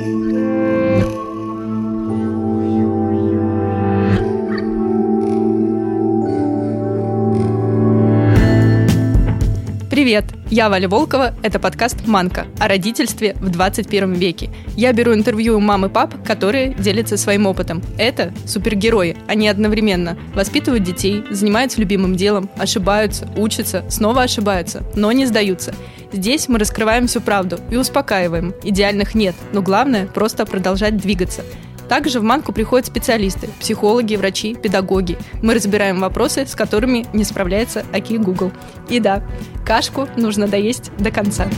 Привет! Я Валя Волкова, это подкаст «Манка» о родительстве в 21 веке. Я беру интервью у мам и пап, которые делятся своим опытом. Это супергерои, они одновременно воспитывают детей, занимаются любимым делом, ошибаются, учатся, снова ошибаются, но не сдаются. Здесь мы раскрываем всю правду и успокаиваем. Идеальных нет, но главное – просто продолжать двигаться. Также в Манку приходят специалисты, психологи, врачи, педагоги. Мы разбираем вопросы, с которыми не справляется Аки Google. И да, кашку нужно доесть до конца.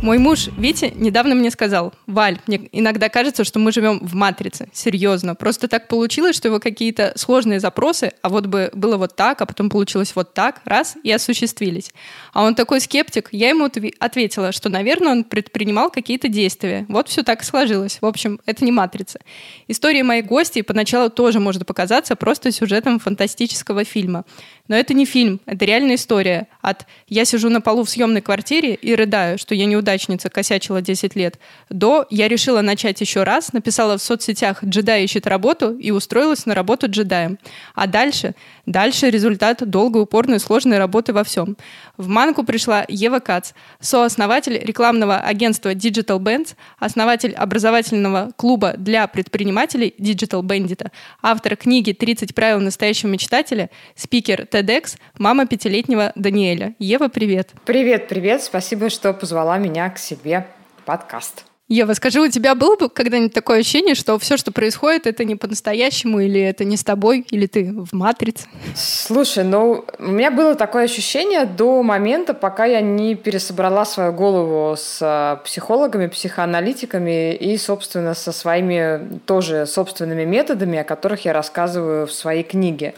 Мой муж Витя недавно мне сказал, Валь, мне иногда кажется, что мы живем в матрице. Серьезно. Просто так получилось, что его какие-то сложные запросы, а вот бы было вот так, а потом получилось вот так, раз, и осуществились. А он такой скептик. Я ему ответила, что, наверное, он предпринимал какие-то действия. Вот все так и сложилось. В общем, это не матрица. История моей гости поначалу тоже может показаться просто сюжетом фантастического фильма. Но это не фильм, это реальная история. От «я сижу на полу в съемной квартире и рыдаю, что я неудачница, косячила 10 лет», до «я решила начать еще раз, написала в соцсетях «джедай ищет работу» и устроилась на работу джедаем». А дальше? Дальше результат долгой, упорной, сложной работы во всем. В Манку пришла Ева Кац, сооснователь рекламного агентства Digital Bands, основатель образовательного клуба для предпринимателей Digital Bandit, автор книги «30 правил настоящего мечтателя», спикер TEDx, мама пятилетнего Даниэля. Ева, привет. Привет, привет. Спасибо, что позвала меня к себе в подкаст. Ева, скажи, у тебя было бы когда-нибудь такое ощущение, что все, что происходит, это не по-настоящему, или это не с тобой, или ты в матрице? Слушай, ну, у меня было такое ощущение до момента, пока я не пересобрала свою голову с а, психологами, психоаналитиками и, собственно, со своими тоже собственными методами, о которых я рассказываю в своей книге.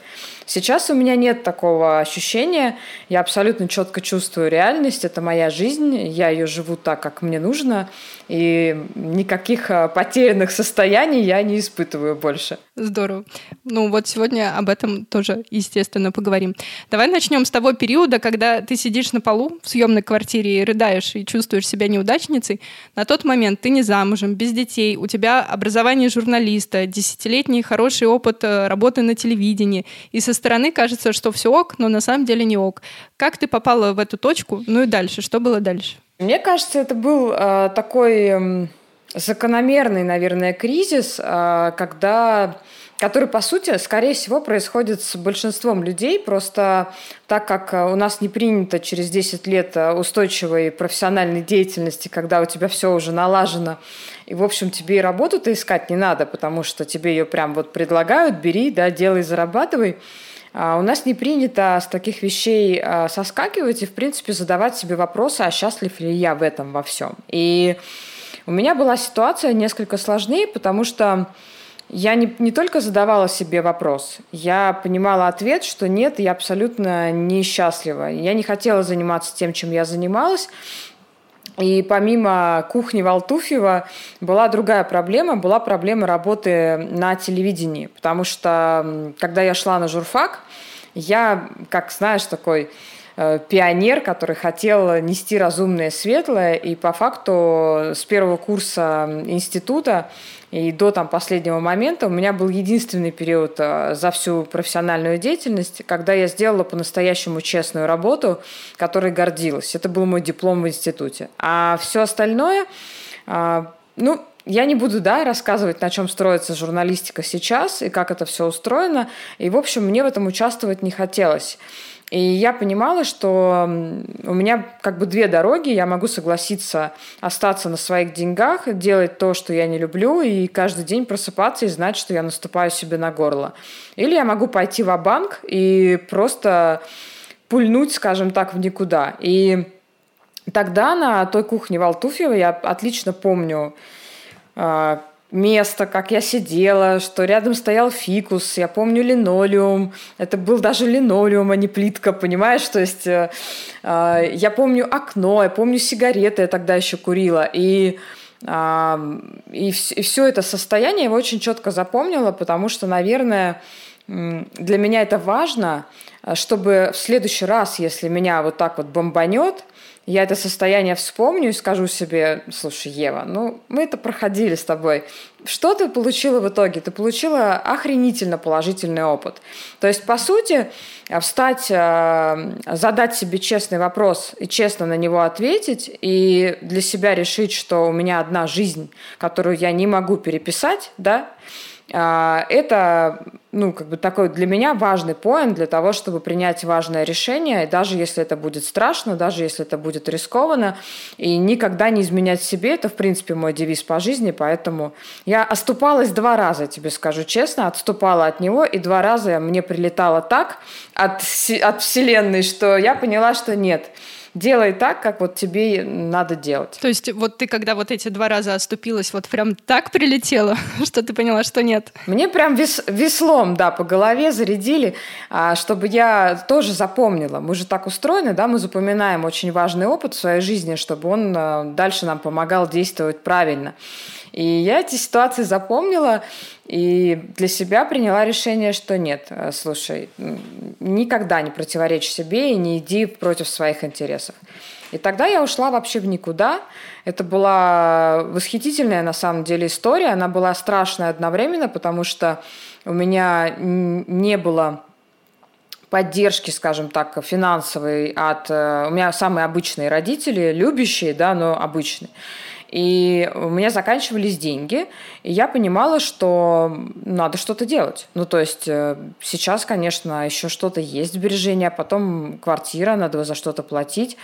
Сейчас у меня нет такого ощущения. Я абсолютно четко чувствую реальность. Это моя жизнь. Я ее живу так, как мне нужно. И никаких а, потерянных состояний я не испытываю больше. Здорово. Ну вот сегодня об этом тоже, естественно, поговорим. Давай начнем с того периода, когда ты сидишь на полу в съемной квартире и рыдаешь, и чувствуешь себя неудачницей. На тот момент ты не замужем, без детей, у тебя образование журналиста, десятилетний хороший опыт э, работы на телевидении, и со стороны кажется, что все ок, но на самом деле не ок. Как ты попала в эту точку? Ну и дальше, что было дальше? Мне кажется, это был э, такой э, закономерный, наверное, кризис, э, когда который, по сути, скорее всего, происходит с большинством людей. Просто так как у нас не принято через 10 лет э, устойчивой профессиональной деятельности, когда у тебя все уже налажено, и, в общем, тебе и работу-то искать не надо, потому что тебе ее прям вот предлагают, бери, да, делай, зарабатывай – у нас не принято с таких вещей а, соскакивать и, в принципе, задавать себе вопросы, а счастлив ли я в этом во всем. И у меня была ситуация несколько сложнее, потому что я не, не только задавала себе вопрос, я понимала ответ, что нет, я абсолютно несчастлива. Я не хотела заниматься тем, чем я занималась, и помимо кухни Валтуфьева была другая проблема, была проблема работы на телевидении. Потому что, когда я шла на журфак, я, как знаешь, такой Э, пионер, который хотел нести разумное светлое, и по факту с первого курса института и до там, последнего момента у меня был единственный период э, за всю профессиональную деятельность, когда я сделала по-настоящему честную работу, которой гордилась. Это был мой диплом в институте. А все остальное, э, ну, я не буду, да, рассказывать, на чем строится журналистика сейчас и как это все устроено. И, в общем, мне в этом участвовать не хотелось. И я понимала, что у меня как бы две дороги. Я могу согласиться остаться на своих деньгах, делать то, что я не люблю, и каждый день просыпаться и знать, что я наступаю себе на горло. Или я могу пойти в банк и просто пульнуть, скажем так, в никуда. И тогда на той кухне Валтуфьева я отлично помню, а, место, как я сидела, что рядом стоял фикус, я помню линолеум, это был даже линолеум, а не плитка, понимаешь, то есть э, э, я помню окно, я помню сигареты, я тогда еще курила, и э, и, и все это состояние я очень четко запомнила, потому что, наверное, для меня это важно, чтобы в следующий раз, если меня вот так вот бомбанет, я это состояние вспомню и скажу себе, слушай, Ева, ну, мы это проходили с тобой. Что ты получила в итоге? Ты получила охренительно положительный опыт. То есть, по сути, встать, э, задать себе честный вопрос и честно на него ответить, и для себя решить, что у меня одна жизнь, которую я не могу переписать, да, а, это, ну, как бы такой для меня важный поинт для того, чтобы принять важное решение, даже если это будет страшно, даже если это будет рискованно, и никогда не изменять себе, это, в принципе, мой девиз по жизни, поэтому я оступалась два раза, тебе скажу честно, отступала от него, и два раза мне прилетало так от, от Вселенной, что я поняла, что нет – делай так, как вот тебе надо делать. То есть вот ты, когда вот эти два раза оступилась, вот прям так прилетело, что ты поняла, что нет? Мне прям вес, веслом, да, по голове зарядили, а, чтобы я тоже запомнила. Мы же так устроены, да, мы запоминаем очень важный опыт в своей жизни, чтобы он а, дальше нам помогал действовать правильно. И я эти ситуации запомнила и для себя приняла решение, что нет, э, слушай, никогда не противоречь себе и не иди против своих интересов. И тогда я ушла вообще в никуда. Это была восхитительная на самом деле история. Она была страшная одновременно, потому что у меня не было поддержки, скажем так, финансовой от... Э, у меня самые обычные родители, любящие, да, но обычные. И у меня заканчивались деньги, и я понимала, что надо что-то делать. Ну, то есть э, сейчас, конечно, еще что-то есть сбережения, а потом квартира, надо за что-то платить.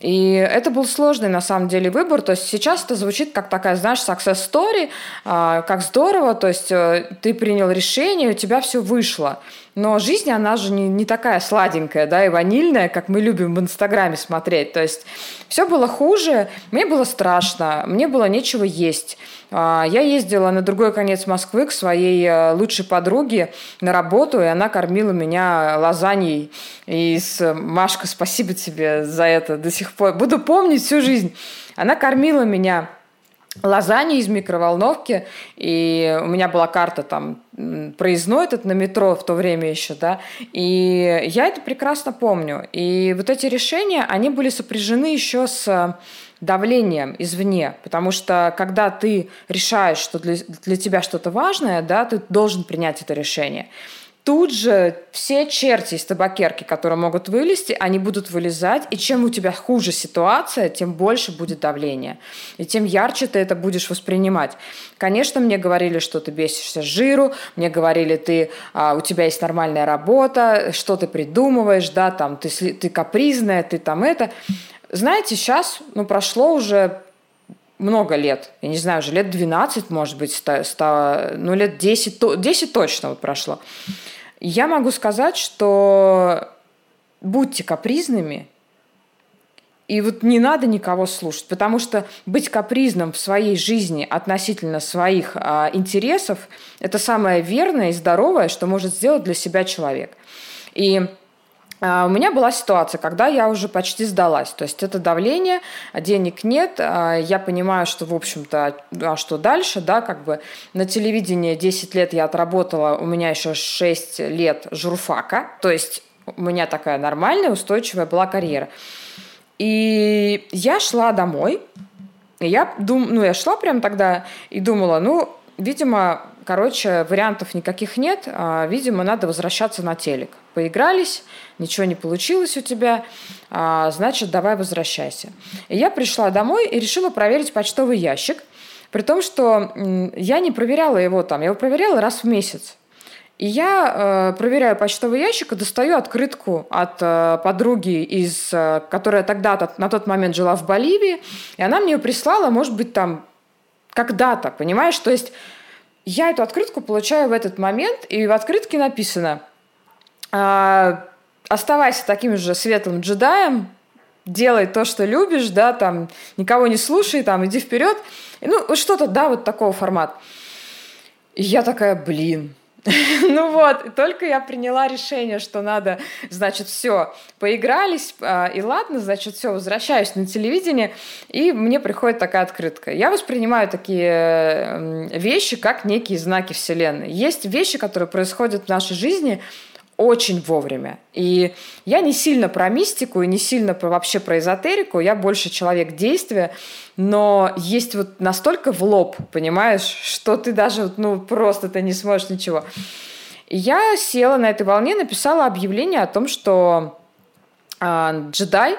И это был сложный, на самом деле, выбор. То есть сейчас это звучит как такая, знаешь, success story, а, как здорово, то есть э, ты принял решение, у тебя все вышло. Но жизнь, она же не, не такая сладенькая, да, и ванильная, как мы любим в Инстаграме смотреть. То есть все было хуже, мне было страшно, мне было нечего есть. А, я ездила на другой конец Москвы к своей э, лучшей подруге на работу, и она кормила меня лазаньей. И с Машка, спасибо тебе за это до сих пор. Буду помнить всю жизнь. Она кормила меня лазаньи из микроволновки, и у меня была карта там проездной этот на метро в то время еще, да, и я это прекрасно помню. И вот эти решения, они были сопряжены еще с давлением извне, потому что когда ты решаешь, что для, для тебя что-то важное, да, ты должен принять это решение тут же все черти из табакерки, которые могут вылезти, они будут вылезать, и чем у тебя хуже ситуация, тем больше будет давление, и тем ярче ты это будешь воспринимать. Конечно, мне говорили, что ты бесишься жиру, мне говорили, ты, а, у тебя есть нормальная работа, что ты придумываешь, да, там, ты, ты капризная, ты там это. Знаете, сейчас, ну, прошло уже много лет, я не знаю, уже лет 12, может быть, 100, ну, лет 10, 10 точно вот прошло. Я могу сказать, что будьте капризными, и вот не надо никого слушать, потому что быть капризным в своей жизни относительно своих а, интересов – это самое верное и здоровое, что может сделать для себя человек. И у меня была ситуация, когда я уже почти сдалась. То есть это давление, денег нет. А, я понимаю, что, в общем-то, а что дальше, да, как бы на телевидении 10 лет я отработала, у меня еще 6 лет журфака. То есть у меня такая нормальная, устойчивая была карьера. И я шла домой, и я, дум, ну, я шла прям тогда и думала, ну, видимо, короче, вариантов никаких нет, а, видимо, надо возвращаться на телек. Поигрались, ничего не получилось у тебя, а, значит, давай возвращайся. И я пришла домой и решила проверить почтовый ящик, при том, что я не проверяла его там, я его проверяла раз в месяц. И я э, проверяю почтовый ящик и достаю открытку от э, подруги, из, э, которая тогда на тот момент жила в Боливии, и она мне ее прислала, может быть, там когда-то, понимаешь? То есть я эту открытку получаю в этот момент, и в открытке написано «А, оставайся таким же светлым джедаем, делай то, что любишь, да, там, никого не слушай, там, иди вперед. Ну, что-то, да, вот такого формата. И я такая, блин, Ну вот, только я приняла решение, что надо, значит, все, поигрались, а, и ладно, значит, все, возвращаюсь на телевидение, и мне приходит такая открытка. Я воспринимаю такие вещи, как некие знаки Вселенной. Есть вещи, которые происходят в нашей жизни очень вовремя. И я не сильно про мистику и не сильно про, вообще про эзотерику, я больше человек действия, но есть вот настолько в лоб, понимаешь, что ты даже, ну, просто ты не сможешь ничего. И я села на этой волне, написала объявление о том, что э, джедай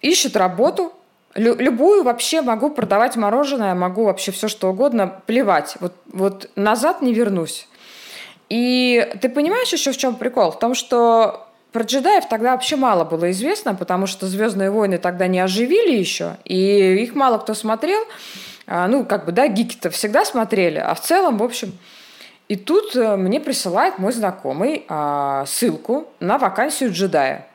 ищет работу, Лю- любую вообще могу продавать мороженое, могу вообще все что угодно, плевать. Вот, вот назад не вернусь. И ты понимаешь еще в чем прикол? В том, что про джедаев тогда вообще мало было известно, потому что «Звездные войны» тогда не оживили еще, и их мало кто смотрел. А, ну, как бы, да, гики-то всегда смотрели, а в целом, в общем... И тут э, мне присылает мой знакомый а, ссылку на вакансию джедая.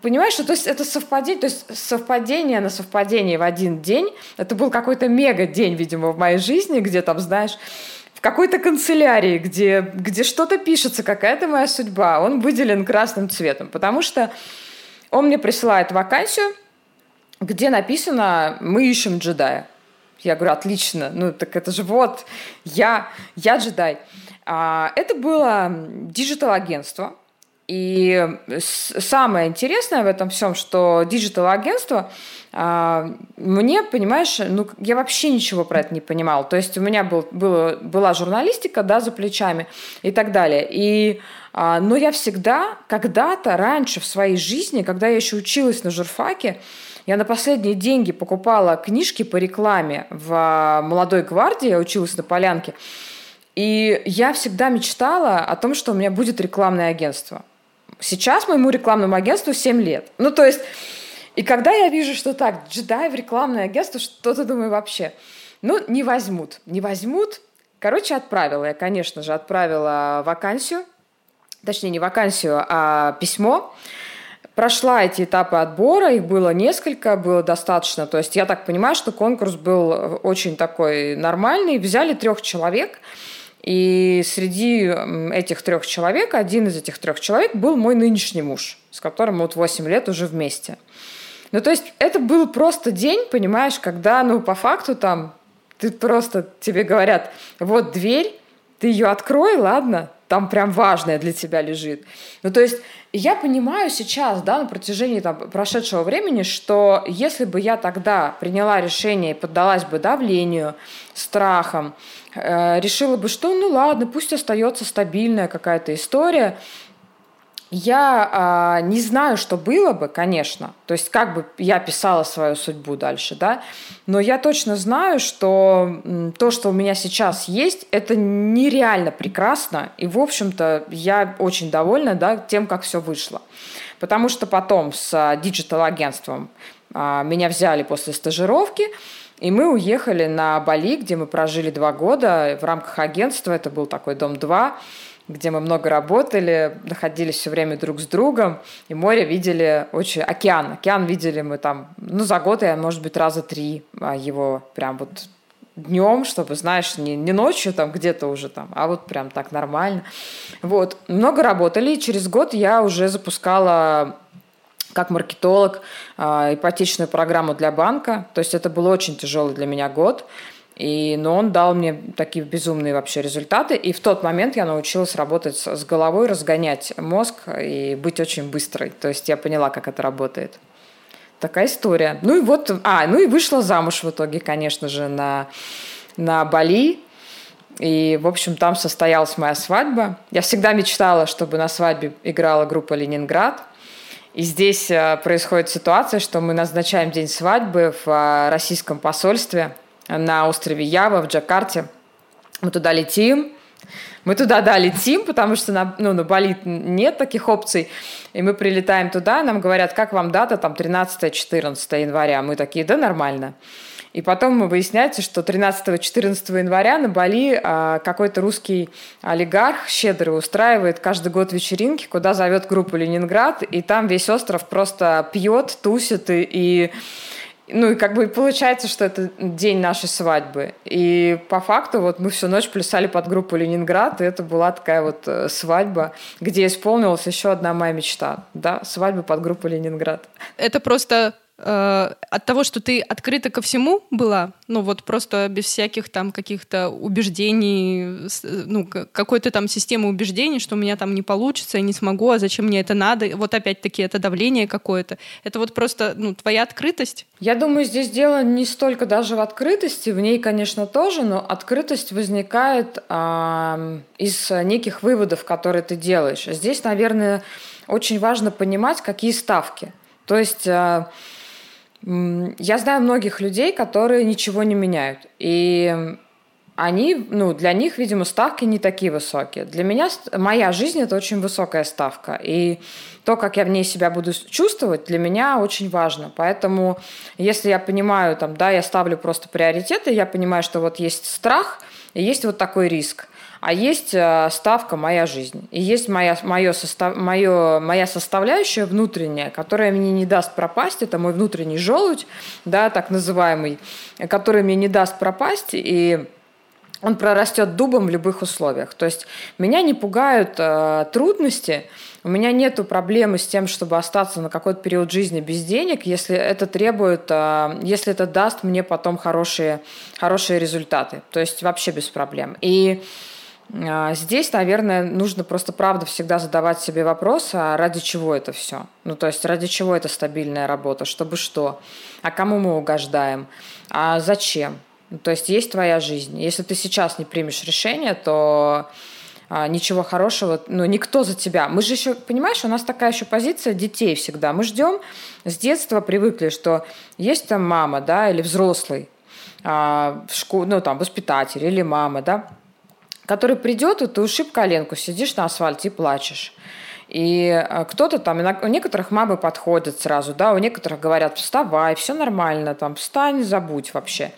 Понимаешь, что то есть это совпадение, то есть совпадение на совпадение в один день. Это был какой-то мега день, видимо, в моей жизни, где там, знаешь, какой-то канцелярии, где, где что-то пишется, какая-то моя судьба, он выделен красным цветом, потому что он мне присылает вакансию, где написано «Мы ищем джедая». Я говорю, отлично, ну так это же вот, я, я джедай. А, это было digital-агентство, и самое интересное в этом всем, что digital-агентство, а, мне, понимаешь, ну, я вообще ничего про это не понимала. То есть у меня был, было, была журналистика, да, за плечами и так далее. И, а, но я всегда, когда-то, раньше в своей жизни, когда я еще училась на журфаке, я на последние деньги покупала книжки по рекламе в «Молодой гвардии», я училась на Полянке, и я всегда мечтала о том, что у меня будет рекламное агентство. Сейчас моему рекламному агентству 7 лет. Ну, то есть, и когда я вижу, что так, джедай в рекламное агентство, что-то думаю вообще, ну, не возьмут, не возьмут. Короче, отправила я, конечно же, отправила вакансию, точнее, не вакансию, а письмо. Прошла эти этапы отбора, их было несколько, было достаточно. То есть я так понимаю, что конкурс был очень такой нормальный. Взяли трех человек – и среди этих трех человек, один из этих трех человек был мой нынешний муж, с которым мы вот 8 лет уже вместе. Ну, то есть это был просто день, понимаешь, когда, ну, по факту там, ты просто, тебе говорят, вот дверь, ты ее открой, ладно, там прям важное для тебя лежит. Ну, то есть я понимаю сейчас, да, на протяжении там, прошедшего времени, что если бы я тогда приняла решение и поддалась бы давлению, страхам, решила бы, что ну ладно, пусть остается стабильная какая-то история, я а, не знаю, что было бы, конечно. То есть как бы я писала свою судьбу дальше, да. Но я точно знаю, что то, что у меня сейчас есть, это нереально прекрасно. И, в общем-то, я очень довольна да, тем, как все вышло. Потому что потом с digital-агентством а, меня взяли после стажировки, и мы уехали на Бали, где мы прожили два года в рамках агентства. Это был такой дом 2 где мы много работали, находились все время друг с другом, и море видели очень... Океан. Океан видели мы там, ну, за год я, может быть, раза три а его прям вот днем, чтобы, знаешь, не, не ночью там где-то уже там, а вот прям так нормально. Вот. Много работали, и через год я уже запускала как маркетолог э, ипотечную программу для банка. То есть это был очень тяжелый для меня год. И, но он дал мне такие безумные вообще результаты. И в тот момент я научилась работать с головой, разгонять мозг и быть очень быстрой. То есть я поняла, как это работает. Такая история. Ну и вот, а, ну и вышла замуж в итоге, конечно же, на, на Бали. И, в общем, там состоялась моя свадьба. Я всегда мечтала, чтобы на свадьбе играла группа «Ленинград». И здесь э, происходит ситуация, что мы назначаем день свадьбы в э, российском посольстве – на острове Ява в Джакарте. Мы туда летим, мы туда, да, летим, потому что на, ну, на Бали нет таких опций. И мы прилетаем туда, нам говорят, как вам дата, там, 13-14 января. Мы такие, да, нормально. И потом выясняется, что 13-14 января на Бали а, какой-то русский олигарх щедрый устраивает каждый год вечеринки, куда зовет группу «Ленинград», и там весь остров просто пьет, тусит и, и ну и как бы получается, что это день нашей свадьбы. И по факту вот мы всю ночь плясали под группу «Ленинград», и это была такая вот э, свадьба, где исполнилась еще одна моя мечта. Да, свадьба под группу «Ленинград». Это просто э, от того, что ты открыта ко всему была, ну вот просто без всяких там каких-то убеждений, ну какой-то там системы убеждений, что у меня там не получится, я не смогу, а зачем мне это надо, вот опять-таки это давление какое-то. Это вот просто, ну, твоя открытость? Я думаю, здесь дело не столько даже в открытости, в ней, конечно, тоже, но открытость возникает э, из неких выводов, которые ты делаешь. Здесь, наверное, очень важно понимать, какие ставки. То есть э, я знаю многих людей, которые ничего не меняют. И они, ну, для них, видимо, ставки не такие высокие. Для меня моя жизнь – это очень высокая ставка. И то, как я в ней себя буду чувствовать, для меня очень важно. Поэтому, если я понимаю, там, да, я ставлю просто приоритеты, я понимаю, что вот есть страх и есть вот такой риск. А есть э, ставка «Моя жизнь». И есть моя, мое состав, мое, моя составляющая внутренняя, которая мне не даст пропасть. Это мой внутренний желудь, да, так называемый, который мне не даст пропасть. И он прорастет дубом в любых условиях. То есть меня не пугают э, трудности, у меня нет проблемы с тем, чтобы остаться на какой-то период жизни без денег, если это требует, э, если это даст мне потом хорошие, хорошие результаты. То есть вообще без проблем. И а, здесь, наверное, нужно просто правда всегда задавать себе вопрос, а ради чего это все? Ну, то есть ради чего это стабильная работа? Чтобы что? А кому мы угождаем? А зачем? Ну, то есть есть твоя жизнь. Если ты сейчас не примешь решение, то а, ничего хорошего, ну, никто за тебя. Мы же еще, понимаешь, у нас такая еще позиция детей всегда. Мы ждем, с детства привыкли, что есть там мама, да, или взрослый, а, в школе, ну, там, воспитатель или мама, да, который придет, и ты ушиб коленку, сидишь на асфальте и плачешь. И э, кто-то там, у некоторых мамы подходят сразу, да, у некоторых говорят, вставай, все нормально, там, встань, забудь вообще.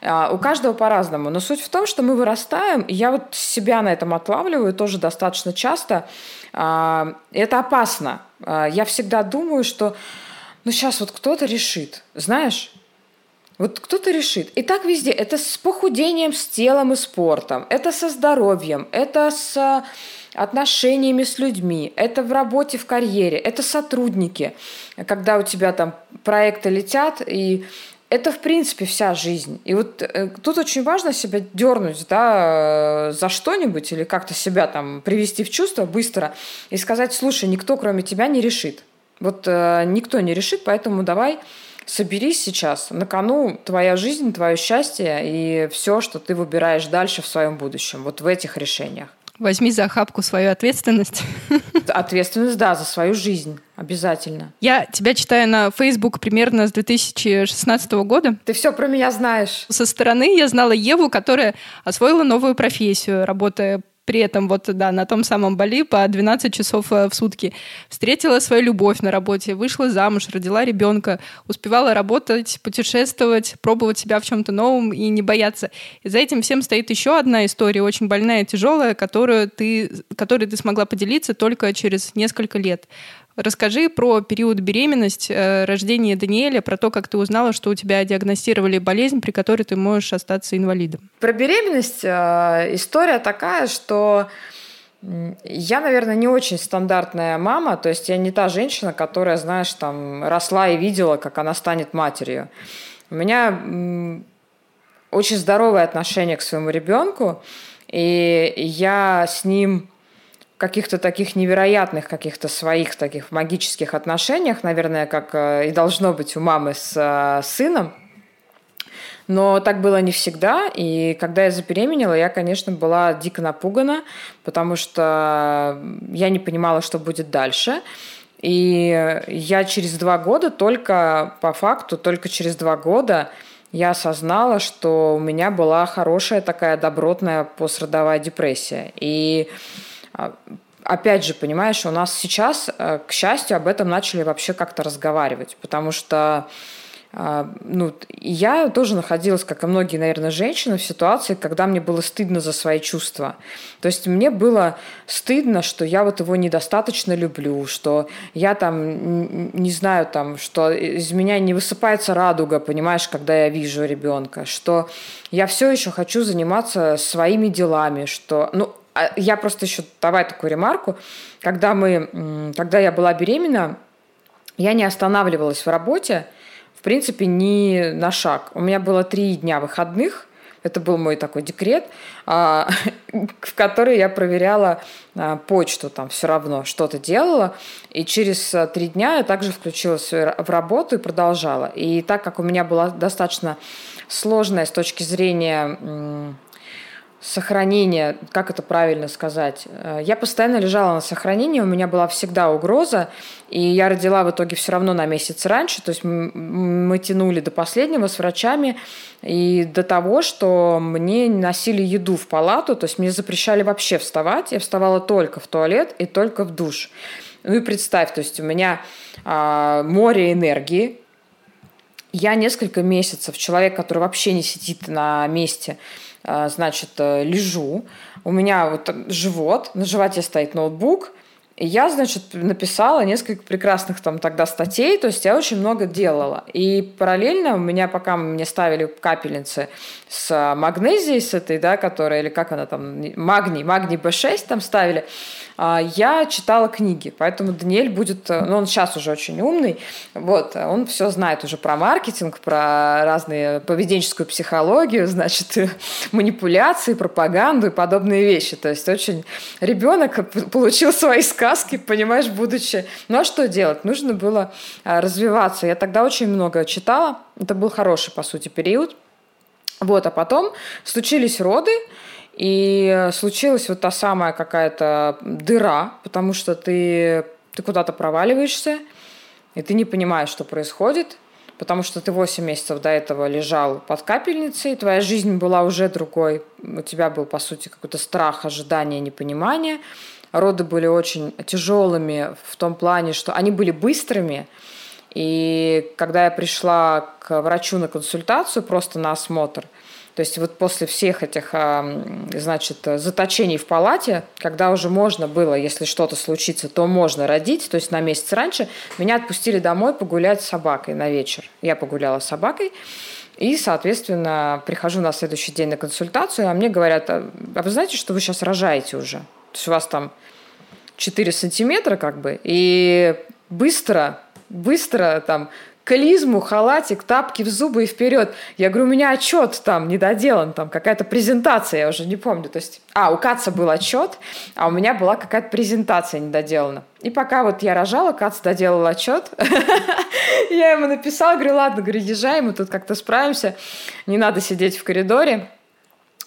А, у каждого по-разному. Но суть в том, что мы вырастаем, и я вот себя на этом отлавливаю тоже достаточно часто. А, это опасно. А, я всегда думаю, что ну сейчас вот кто-то решит, знаешь, вот кто-то решит. И так везде. Это с похудением, с телом и спортом. Это со здоровьем. Это с отношениями с людьми. Это в работе, в карьере. Это сотрудники. Когда у тебя там проекты летят, и это, в принципе, вся жизнь. И вот э, тут очень важно себя дернуть да, э, за что-нибудь или как-то себя там привести в чувство быстро и сказать, слушай, никто кроме тебя не решит. Вот э, никто не решит, поэтому давай соберись сейчас. На кону твоя жизнь, твое счастье и все, что ты выбираешь дальше в своем будущем. Вот в этих решениях. Возьми за охапку свою ответственность. Ответственность, да, за свою жизнь. Обязательно. Я тебя читаю на Facebook примерно с 2016 года. Ты все про меня знаешь. Со стороны я знала Еву, которая освоила новую профессию, работая при этом вот, да, на том самом Бали по 12 часов э, в сутки. Встретила свою любовь на работе, вышла замуж, родила ребенка, успевала работать, путешествовать, пробовать себя в чем-то новом и не бояться. И за этим всем стоит еще одна история, очень больная, тяжелая, которую ты, которой ты смогла поделиться только через несколько лет. Расскажи про период беременности, э, рождения Даниэля, про то, как ты узнала, что у тебя диагностировали болезнь, при которой ты можешь остаться инвалидом. Про беременность э, история такая, что я, наверное, не очень стандартная мама, то есть я не та женщина, которая, знаешь, там росла и видела, как она станет матерью. У меня очень здоровое отношение к своему ребенку, и я с ним каких-то таких невероятных каких-то своих таких магических отношениях, наверное, как э, и должно быть у мамы с э, сыном. Но так было не всегда. И когда я забеременела, я, конечно, была дико напугана, потому что я не понимала, что будет дальше. И я через два года только, по факту, только через два года я осознала, что у меня была хорошая такая добротная пострадовая депрессия. И опять же, понимаешь, у нас сейчас, э, к счастью, об этом начали вообще как-то разговаривать, потому что а, ну, я тоже находилась, как и многие, наверное, женщины, в ситуации, когда мне было стыдно за свои чувства. То есть мне было стыдно, что я вот его недостаточно люблю, что я там, не знаю, там, что из меня не высыпается радуга, понимаешь, когда я вижу ребенка, что я все еще хочу заниматься своими делами, что, ну, а я просто еще, давай такую ремарку, когда, мы, когда я была беременна, я не останавливалась в работе, в принципе, ни на шаг. У меня было три дня выходных, это был мой такой декрет, а, в который я проверяла а, почту, там все равно что-то делала. И через а, три дня я также включилась в работу и продолжала. И так как у меня была достаточно сложная с точки зрения сохранения, как это правильно сказать. Э, я постоянно лежала на сохранении, у меня была всегда угроза, и я родила в итоге все равно на месяц раньше, то есть мы тянули до последнего с врачами, и до того, что мне носили еду в палату, то есть мне запрещали вообще вставать, я вставала только в туалет и только в душ. Ну и представь, то есть у меня а, море энергии, я несколько месяцев, человек, который вообще не сидит на месте, значит, э, лежу, у меня вот живот, на животе стоит ноутбук, и я, значит, написала несколько прекрасных там тогда статей, то есть я очень много делала. И параллельно у меня, пока мне ставили капельницы с магнезией, с этой, да, которая, или как она там, магний, магний B6 там ставили, я читала книги, поэтому Даниэль будет, э, ну, он сейчас уже очень умный, вот, он все знает уже про маркетинг, про разные поведенческую психологию, значит, манипуляции, пропаганду и подобные вещи. То есть очень ребенок получил свои сказки, понимаешь, будучи. Ну, а что делать? Нужно было а, развиваться. Я тогда очень много читала. Это был хороший, по сути, период. Вот, а потом случились роды, и случилась вот та самая какая-то дыра, потому что ты, ты куда-то проваливаешься, и ты не понимаешь, что происходит, потому что ты 8 месяцев до этого лежал под капельницей, твоя жизнь была уже другой, у тебя был, по сути, какой-то страх, ожидание, непонимание. Роды были очень тяжелыми в том плане, что они были быстрыми, и когда я пришла к врачу на консультацию, просто на осмотр – то есть вот после всех этих, значит, заточений в палате, когда уже можно было, если что-то случится, то можно родить, то есть на месяц раньше, меня отпустили домой погулять с собакой на вечер. Я погуляла с собакой, и, соответственно, прихожу на следующий день на консультацию, а мне говорят, а, а вы знаете, что вы сейчас рожаете уже? То есть у вас там 4 сантиметра как бы, и быстро, быстро там клизму, халатик, тапки в зубы и вперед. Я говорю, у меня отчет там недоделан, там какая-то презентация, я уже не помню. То есть, а, у Каца был отчет, а у меня была какая-то презентация недоделана. И пока вот я рожала, Кац доделал отчет. Я ему написала, говорю, ладно, говорю, езжай, мы тут как-то справимся, не надо сидеть в коридоре.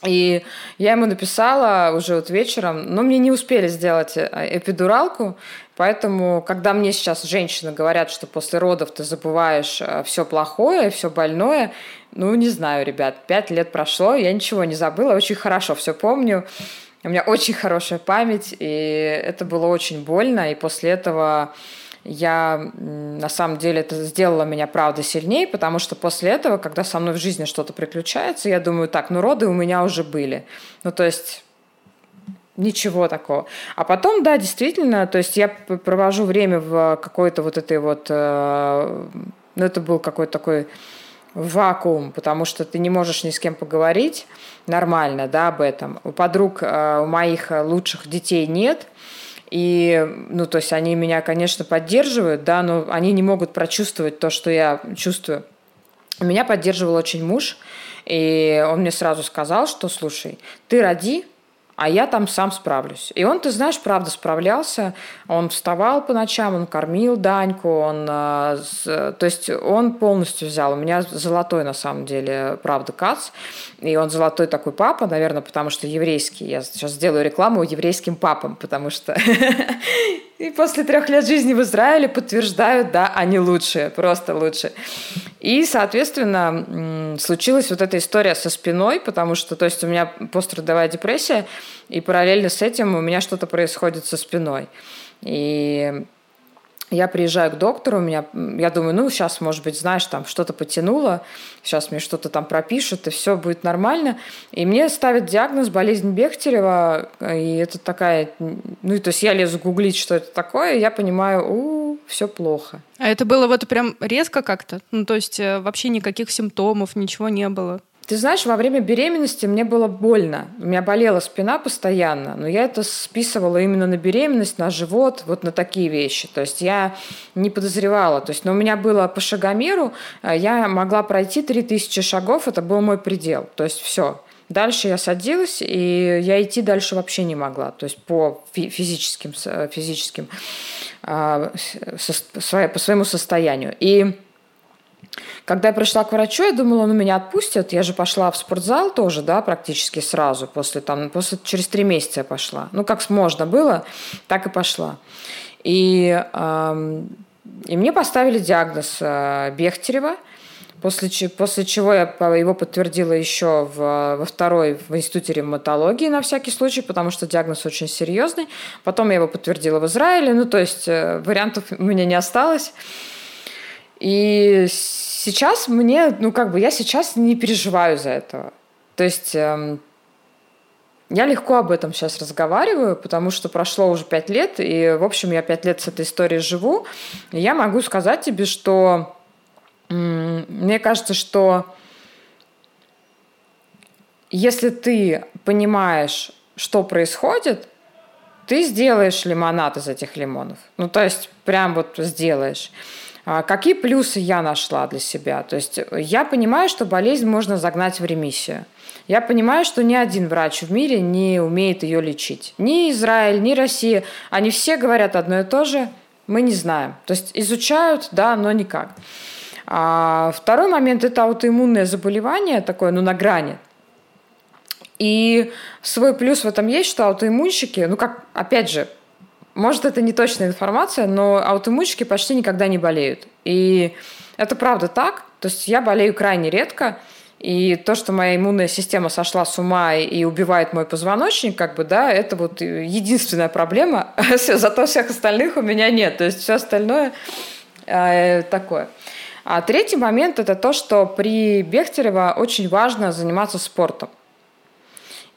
И я ему написала уже вот вечером, но мне не успели сделать э, эпидуралку, поэтому, когда мне сейчас женщины говорят, что после родов ты забываешь э, все плохое, все больное, ну, не знаю, ребят, пять лет прошло, я ничего не забыла, очень хорошо все помню. У меня очень хорошая память, и это было очень больно, и после этого я на самом деле это сделало меня, правда, сильнее, потому что после этого, когда со мной в жизни что-то приключается, я думаю, так, ну роды у меня уже были. Ну, то есть Ничего такого. А потом, да, действительно, то есть я провожу время в какой-то вот этой вот... Э, ну, это был какой-то такой вакуум, потому что ты не можешь ни с кем поговорить нормально, да, об этом. У подруг, э, у моих лучших детей нет, и, ну, то есть они меня, конечно, поддерживают, да, но они не могут прочувствовать то, что я чувствую. Меня поддерживал очень муж, и он мне сразу сказал, что, слушай, ты роди, а я там сам справлюсь. И он, ты знаешь, правда справлялся. Он вставал по ночам, он кормил Даньку, он, э, то есть он полностью взял. У меня золотой, на самом деле, правда, Кац. И он золотой такой папа, наверное, потому что еврейский. Я сейчас сделаю рекламу еврейским папам, потому что И после трех лет жизни в Израиле подтверждают, да, они лучшие, просто лучшие. И, соответственно, случилась вот эта история со спиной, потому что, то есть у меня пострадовая депрессия, и параллельно с этим у меня что-то происходит со спиной. И я приезжаю к доктору, у меня, я думаю, ну, сейчас, может быть, знаешь, там что-то потянуло, сейчас мне что-то там пропишут, и все будет нормально. И мне ставят диагноз болезнь Бехтерева, и это такая, ну, то есть я лезу гуглить, что это такое, и я понимаю, у, все плохо. А это было вот прям резко как-то? Ну, то есть э, вообще никаких симптомов, ничего не было? Ты знаешь, во время беременности мне было больно. У меня болела спина постоянно, но я это списывала именно на беременность, на живот, вот на такие вещи. То есть я не подозревала. То есть, но у меня было по шагомеру, э, я могла пройти 3000 шагов, это был мой предел. То есть все, Дальше я садилась, и я идти дальше вообще не могла. То есть по физическим, физическим а, по своему состоянию. И когда я пришла к врачу, я думала, он меня отпустит. Я же пошла в спортзал тоже, да, практически сразу. После, там, после, через три месяца я пошла. Ну, как можно было, так и пошла. И, э, и мне поставили диагноз э, Бехтерева, после, после чего я его подтвердила еще в, во второй в институте ревматологии на всякий случай, потому что диагноз очень серьезный. Потом я его подтвердила в Израиле. Ну, то есть э, вариантов у меня не осталось. И сейчас мне, ну как бы я сейчас не переживаю за этого. То есть эм, я легко об этом сейчас разговариваю, потому что прошло уже пять лет, и, в общем, я пять лет с этой историей живу. И я могу сказать тебе, что м- мне кажется, что если ты понимаешь, что происходит, ты сделаешь лимонад из этих лимонов. Ну, то есть, прям вот сделаешь. А какие плюсы я нашла для себя? То есть я понимаю, что болезнь можно загнать в ремиссию. Я понимаю, что ни один врач в мире не умеет ее лечить. Ни Израиль, ни Россия. Они все говорят одно и то же. Мы не знаем. То есть изучают, да, но никак. А второй момент – это аутоиммунное заболевание, такое, ну, на грани. И свой плюс в этом есть, что аутоиммунщики, ну, как, опять же, может, это не точная информация, но аутоиммунщики почти никогда не болеют. И это правда так. То есть я болею крайне редко. И то, что моя иммунная система сошла с ума и убивает мой позвоночник, как бы, да, это вот единственная проблема. Зато всех остальных у меня нет. То есть все остальное э, такое. А третий момент – это то, что при Бехтерева очень важно заниматься спортом.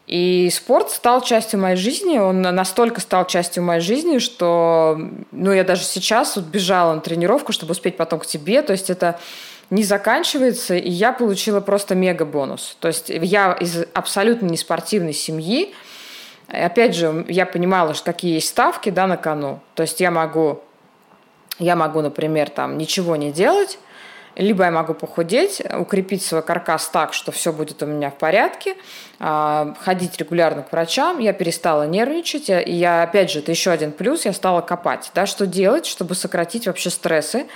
И спорт стал частью моей жизни, он настолько стал частью моей жизни, что ну, я даже сейчас вот бежала на тренировку, чтобы успеть потом к тебе. То есть это не заканчивается, и я получила просто мега бонус. То есть я из абсолютно неспортивной семьи, опять же, я понимала, что какие есть ставки да, на кону. То есть я могу, я могу, например, там ничего не делать, либо я могу похудеть, укрепить свой каркас так, что все будет у меня в порядке, а, ходить регулярно к врачам, я перестала нервничать, и я, опять же, это еще один плюс, я стала копать, да, что делать, чтобы сократить вообще стрессы,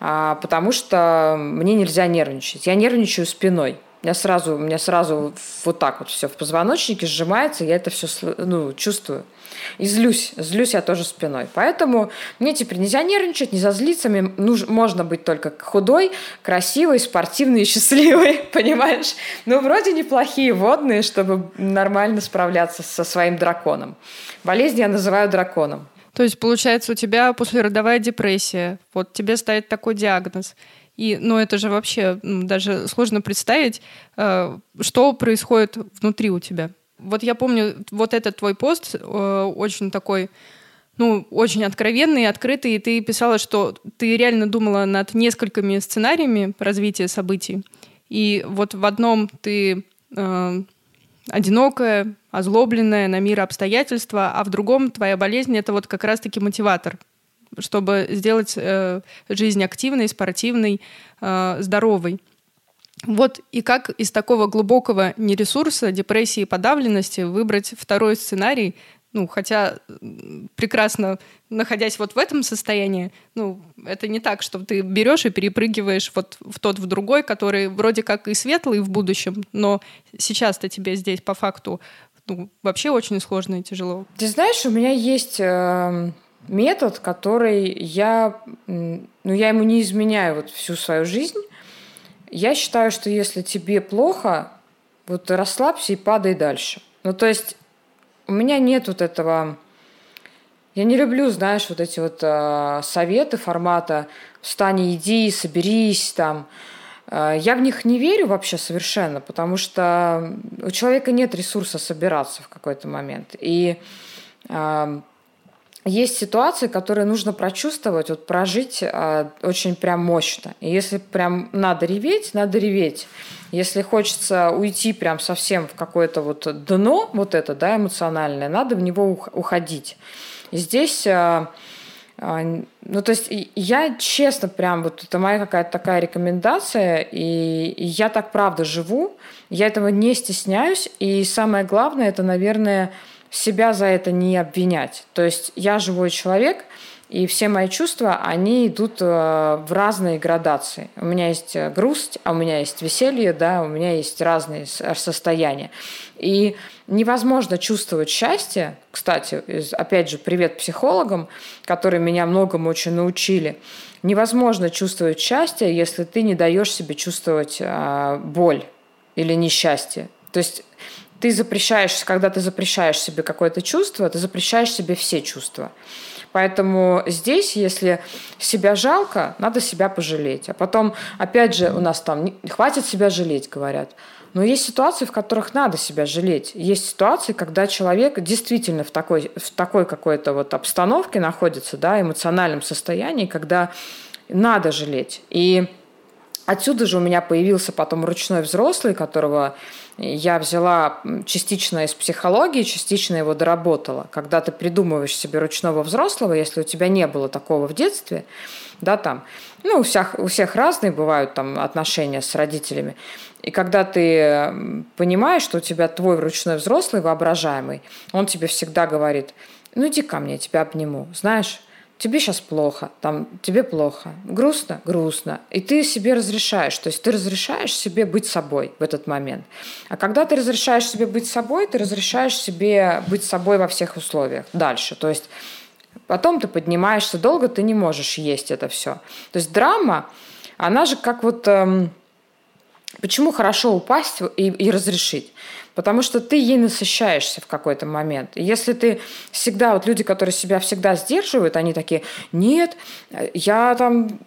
а, потому что мне нельзя нервничать. Я нервничаю спиной. Я сразу, у меня сразу вот так вот все в позвоночнике сжимается, я это все ну, чувствую. И злюсь. Злюсь я тоже спиной. Поэтому мне теперь нельзя нервничать, не зазлиться. Мне нужно, можно быть только худой, красивой, спортивной и счастливой. Понимаешь? Ну, вроде неплохие водные, чтобы нормально справляться со своим драконом. Болезнь я называю драконом. То есть, получается, у тебя послеродовая депрессия. Вот тебе ставят такой диагноз. И, ну, это же вообще даже сложно представить, э, что происходит внутри у тебя. Вот я помню, вот этот твой пост э, очень такой, ну, очень откровенный, открытый, и ты писала, что ты реально думала над несколькими сценариями развития событий. И вот в одном ты э, одинокая, озлобленная на мир обстоятельства, а в другом твоя болезнь — это вот как раз-таки мотиватор, чтобы сделать э, жизнь активной, спортивной, э, здоровой. Вот и как из такого глубокого нересурса, депрессии и подавленности выбрать второй сценарий, ну, хотя прекрасно находясь вот в этом состоянии, ну, это не так, что ты берешь и перепрыгиваешь вот в тот, в другой, который вроде как и светлый в будущем, но сейчас-то тебе здесь по факту ну, вообще очень сложно и тяжело. Ты знаешь, у меня есть э, метод, который я, ну, я ему не изменяю вот всю свою жизнь, я считаю, что если тебе плохо, вот расслабься и падай дальше. Ну, то есть у меня нет вот этого... Я не люблю, знаешь, вот эти вот э, советы формата «встань, иди, соберись», там. Э, я в них не верю вообще совершенно, потому что у человека нет ресурса собираться в какой-то момент. И э, есть ситуации, которые нужно прочувствовать, вот прожить э, очень прям мощно. И если прям надо реветь, надо реветь. Если хочется уйти прям совсем в какое-то вот дно, вот это, да, эмоциональное, надо в него уходить. И здесь э, ну, то есть я честно прям, вот это моя какая-то такая рекомендация, и я так правда живу, я этого не стесняюсь, и самое главное, это, наверное, себя за это не обвинять. То есть я живой человек, и все мои чувства, они идут э, в разные градации. У меня есть э, грусть, а у меня есть веселье, да, у меня есть разные состояния. И невозможно чувствовать счастье. Кстати, опять же, привет психологам, которые меня многому очень научили. Невозможно чувствовать счастье, если ты не даешь себе чувствовать э, боль или несчастье. То есть ты запрещаешь, когда ты запрещаешь себе какое-то чувство, ты запрещаешь себе все чувства. Поэтому здесь, если себя жалко, надо себя пожалеть. А потом, опять же, у нас там хватит себя жалеть, говорят. Но есть ситуации, в которых надо себя жалеть. Есть ситуации, когда человек действительно в такой, в такой какой-то вот обстановке находится, да, эмоциональном состоянии, когда надо жалеть. И отсюда же у меня появился потом ручной взрослый, которого я взяла частично из психологии, частично его доработала. Когда ты придумываешь себе ручного взрослого, если у тебя не было такого в детстве, да, там, ну, у всех, у всех разные бывают там отношения с родителями. И когда ты понимаешь, что у тебя твой ручной взрослый воображаемый, он тебе всегда говорит, ну иди ко мне, я тебя обниму. Знаешь, тебе сейчас плохо, там, тебе плохо, грустно, грустно, и ты себе разрешаешь, то есть ты разрешаешь себе быть собой в этот момент. А когда ты разрешаешь себе быть собой, ты разрешаешь себе быть собой во всех условиях дальше, то есть потом ты поднимаешься долго, ты не можешь есть это все. То есть драма, она же как вот... Эм, почему хорошо упасть и, и разрешить? потому что ты ей насыщаешься в какой-то момент. Если ты всегда, вот люди, которые себя всегда сдерживают, они такие, нет, я там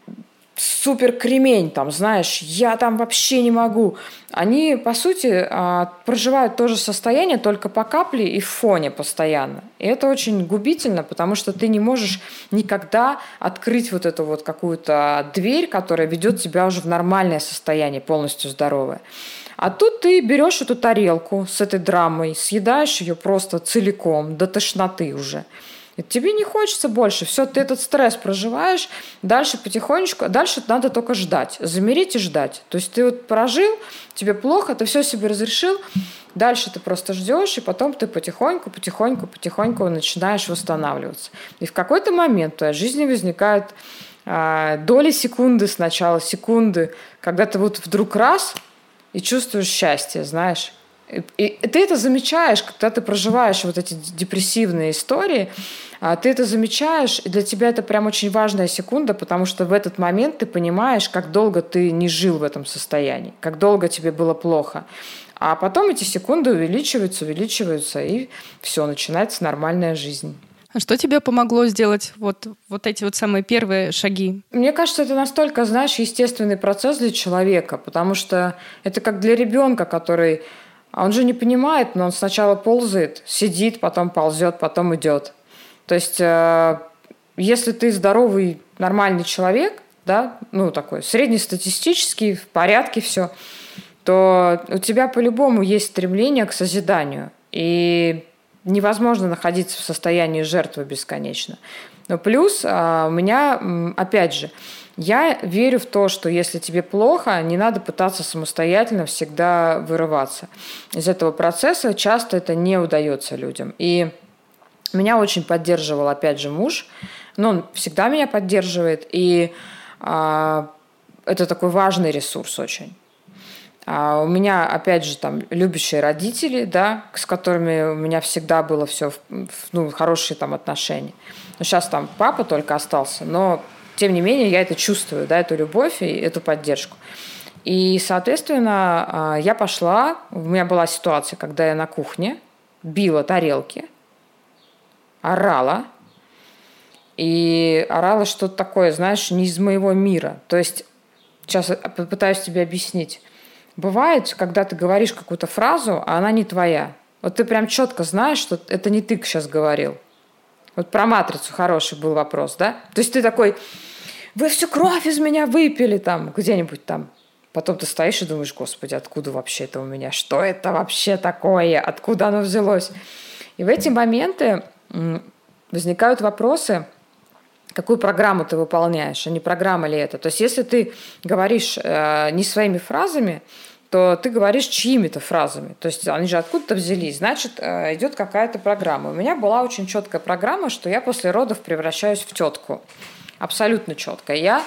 супер кремень, там, знаешь, я там вообще не могу. Они, по сути, а, проживают то же состояние, только по капле и в фоне постоянно. И это очень губительно, потому что ты не можешь никогда открыть вот эту вот какую-то дверь, которая ведет тебя уже в нормальное состояние, полностью здоровое. А тут ты берешь эту тарелку с этой драмой, съедаешь ее просто целиком, до тошноты уже. Тебе не хочется больше. Все, ты этот стресс проживаешь, дальше потихонечку, дальше надо только ждать. Замерить и ждать. То есть ты вот прожил, тебе плохо, ты все себе разрешил, дальше ты просто ждешь, и потом ты потихоньку, потихоньку, потихоньку начинаешь восстанавливаться. И в какой-то момент в твоей жизни возникают а, доли секунды сначала, секунды, когда ты вот вдруг раз – и чувствуешь счастье, знаешь. И, ты это замечаешь, когда ты проживаешь вот эти депрессивные истории, а ты это замечаешь, и для тебя это прям очень важная секунда, потому что в этот момент ты понимаешь, как долго ты не жил в этом состоянии, как долго тебе было плохо. А потом эти секунды увеличиваются, увеличиваются, и все, начинается нормальная жизнь. А что тебе помогло сделать вот, вот эти вот самые первые шаги? Мне кажется, это настолько, знаешь, естественный процесс для человека, потому что это как для ребенка, который... А он же не понимает, но он сначала ползает, сидит, потом ползет, потом идет. То есть, э, если ты здоровый, нормальный человек, да, ну такой среднестатистический, в порядке все, то у тебя по-любому есть стремление к созиданию. И невозможно находиться в состоянии жертвы бесконечно. Но плюс а, у меня, опять же, я верю в то, что если тебе плохо, не надо пытаться самостоятельно всегда вырываться. Из этого процесса часто это не удается людям. И меня очень поддерживал, опять же, муж. Но он всегда меня поддерживает. И а, это такой важный ресурс очень. А у меня, опять же, там любящие родители, да, с которыми у меня всегда было все, ну, хорошие там отношения. Но сейчас там папа только остался, но тем не менее я это чувствую, да, эту любовь и эту поддержку. И, соответственно, а, я пошла, у меня была ситуация, когда я на кухне била тарелки, орала, и орала что-то такое, знаешь, не из моего мира. То есть, сейчас попытаюсь тебе объяснить. Бывает, когда ты говоришь какую-то фразу, а она не твоя. Вот ты прям четко знаешь, что это не ты сейчас говорил. Вот про матрицу хороший был вопрос, да? То есть ты такой, вы всю кровь из меня выпили там где-нибудь там. Потом ты стоишь и думаешь, господи, откуда вообще это у меня? Что это вообще такое? Откуда оно взялось? И в эти моменты возникают вопросы, какую программу ты выполняешь, а не программа ли это. То есть если ты говоришь э, не своими фразами, то ты говоришь чьими-то фразами. То есть они же откуда-то взялись. Значит, э, идет какая-то программа. У меня была очень четкая программа, что я после родов превращаюсь в тетку. Абсолютно четко. Я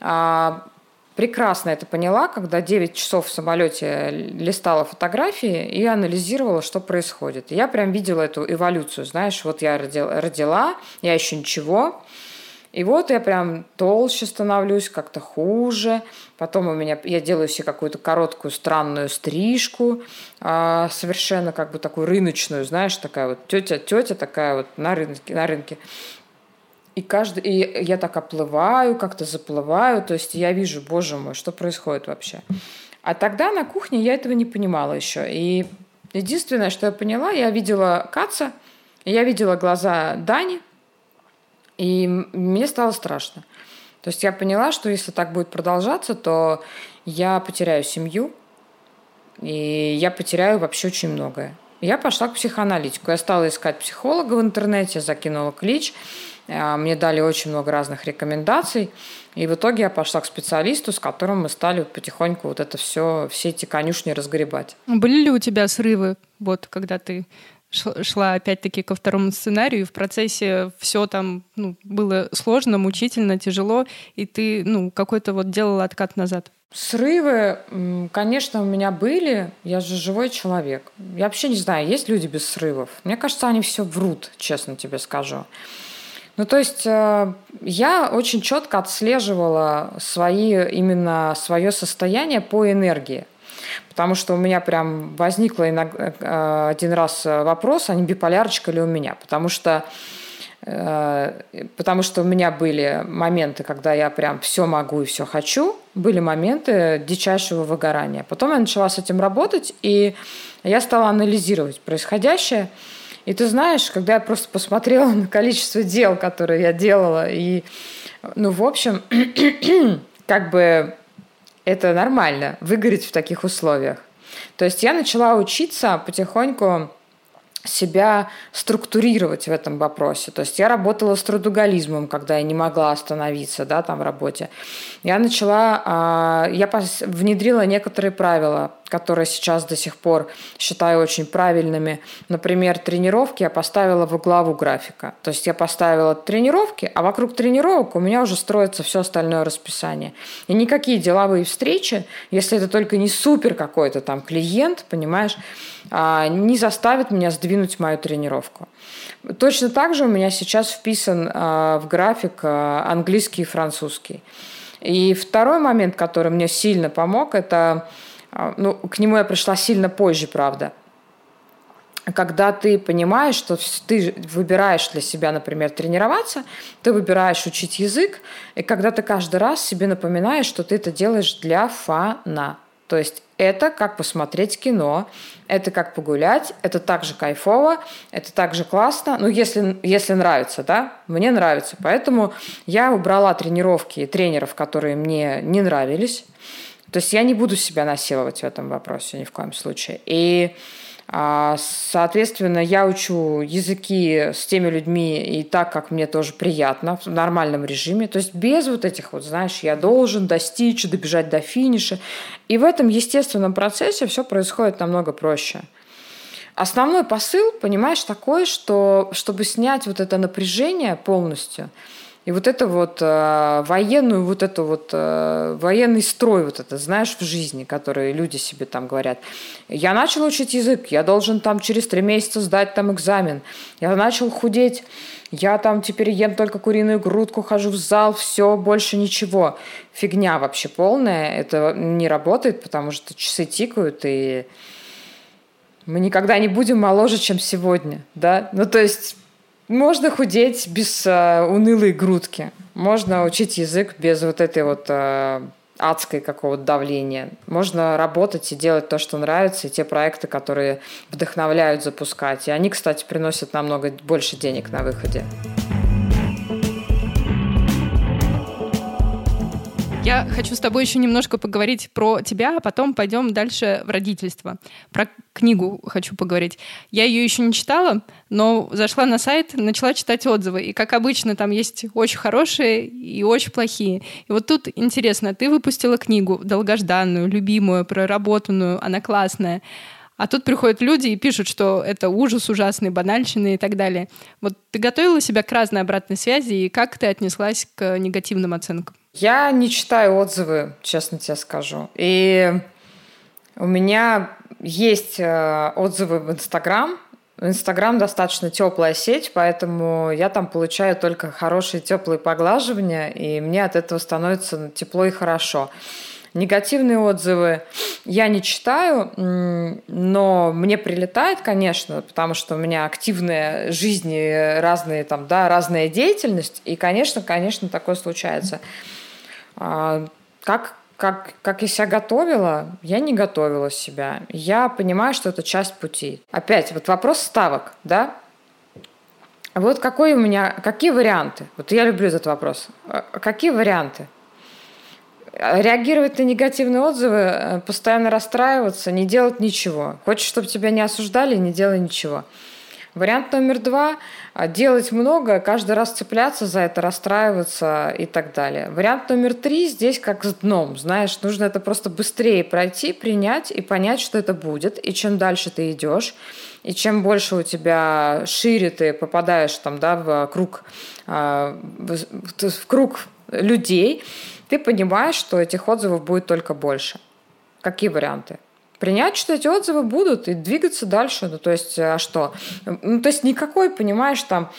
а, прекрасно это поняла, когда 9 часов в самолете листала фотографии и анализировала, что происходит. Я прям видела эту эволюцию. Знаешь, вот я родила, я еще ничего, и вот я прям толще становлюсь, как-то хуже. Потом у меня, я делаю себе какую-то короткую странную стрижку, а, совершенно как бы такую рыночную, знаешь, такая вот тетя-тетя такая вот на рынке. На рынке. И, каждый, и я так оплываю, как-то заплываю, то есть я вижу, боже мой, что происходит вообще. А тогда на кухне я этого не понимала еще. И единственное, что я поняла, я видела Каца, я видела глаза Дани – и мне стало страшно. То есть я поняла, что если так будет продолжаться, то я потеряю семью, и я потеряю вообще очень многое. Я пошла к психоаналитику. Я стала искать психолога в интернете, закинула клич. А, мне дали очень много разных рекомендаций. И в итоге я пошла к специалисту, с которым мы стали потихоньку вот это все, все эти конюшни разгребать. Были ли у тебя срывы, вот когда ты шла опять-таки ко второму сценарию, и в процессе все там ну, было сложно, мучительно, тяжело, и ты ну, какой-то вот делала откат назад. Срывы, конечно, у меня были. Я же живой человек. Я вообще не знаю, есть люди без срывов. Мне кажется, они все врут, честно тебе скажу. Ну, то есть э, я очень четко отслеживала свои, именно свое состояние по энергии. Потому что у меня прям возникло э, один раз вопрос, а не биполярочка ли у меня. Потому что э, потому что у меня были моменты, когда я прям все могу и все хочу, были моменты дичайшего выгорания. Потом я начала с этим работать, и я стала анализировать происходящее. И ты знаешь, когда я просто посмотрела на количество дел, которые я делала, и, ну, в общем, как бы это нормально, выгореть в таких условиях. То есть я начала учиться потихоньку себя структурировать в этом вопросе. То есть я работала с трудоголизмом, когда я не могла остановиться да, там в работе. Я начала, а, я внедрила некоторые правила, которые сейчас до сих пор считаю очень правильными. Например, тренировки я поставила во главу графика. То есть я поставила тренировки, а вокруг тренировок у меня уже строится все остальное расписание. И никакие деловые встречи, если это только не супер какой-то там клиент, понимаешь, не заставит меня сдвинуть мою тренировку. Точно так же у меня сейчас вписан а, в график а, английский и французский. И второй момент, который мне сильно помог, это, ну, к нему я пришла сильно позже, правда, когда ты понимаешь, что ты выбираешь для себя, например, тренироваться, ты выбираешь учить язык, и когда ты каждый раз себе напоминаешь, что ты это делаешь для фана. То есть это как посмотреть кино, это как погулять, это также кайфово, это также классно. Ну, если, если нравится, да, мне нравится. Поэтому я убрала тренировки и тренеров, которые мне не нравились. То есть я не буду себя насиловать в этом вопросе ни в коем случае. И соответственно, я учу языки с теми людьми и так, как мне тоже приятно, в нормальном режиме. То есть без вот этих вот, знаешь, я должен достичь, добежать до финиша. И в этом естественном процессе все происходит намного проще. Основной посыл, понимаешь, такой, что чтобы снять вот это напряжение полностью – и вот это вот э, военную, вот это вот э, военный строй, вот это, знаешь, в жизни, который люди себе там говорят. Я начал учить язык, я должен там через три месяца сдать там экзамен. Я начал худеть, я там теперь ем только куриную грудку, хожу в зал, все, больше ничего. Фигня вообще полная, это не работает, потому что часы тикают, и мы никогда не будем моложе, чем сегодня, да? Ну, то есть можно худеть без э, унылой грудки. Можно учить язык без вот этой вот э, адской какого-то давления. Можно работать и делать то, что нравится, и те проекты, которые вдохновляют запускать. И они, кстати, приносят намного больше денег на выходе. Я хочу с тобой еще немножко поговорить про тебя, а потом пойдем дальше в родительство. Про книгу хочу поговорить. Я ее еще не читала, но зашла на сайт, начала читать отзывы. И, как обычно, там есть очень хорошие и очень плохие. И вот тут интересно, ты выпустила книгу долгожданную, любимую, проработанную, она классная. А тут приходят люди и пишут, что это ужас ужасный, банальщина и так далее. Вот ты готовила себя к разной обратной связи, и как ты отнеслась к негативным оценкам? Я не читаю отзывы, честно тебе скажу. И у меня есть э, отзывы в Инстаграм. Инстаграм достаточно теплая сеть, поэтому я там получаю только хорошие теплые поглаживания, и мне от этого становится тепло и хорошо. Негативные отзывы я не читаю, но мне прилетает, конечно, потому что у меня активная жизнь, разные там, да, разная деятельность, и, конечно, конечно, такое случается. А, как, как, как я себя готовила, я не готовила себя. Я понимаю, что это часть пути. Опять, вот вопрос ставок, да? Вот какой у меня, какие варианты? Вот я люблю этот вопрос. А, какие варианты? Реагировать на негативные отзывы, э, постоянно расстраиваться, не делать ничего. Хочешь, чтобы тебя не осуждали, не делай ничего. Вариант номер два – делать много, каждый раз цепляться за это, расстраиваться и так далее. Вариант номер три – здесь как с дном. Знаешь, нужно это просто быстрее пройти, принять и понять, что это будет. И чем дальше ты идешь, и чем больше у тебя шире ты попадаешь там, да, в круг, а, в круг людей, ты понимаешь, что этих отзывов будет только больше. Какие варианты? принять, что эти отзывы будут и двигаться дальше. Ну, то есть, а что? Ну, то есть, никакой, понимаешь, там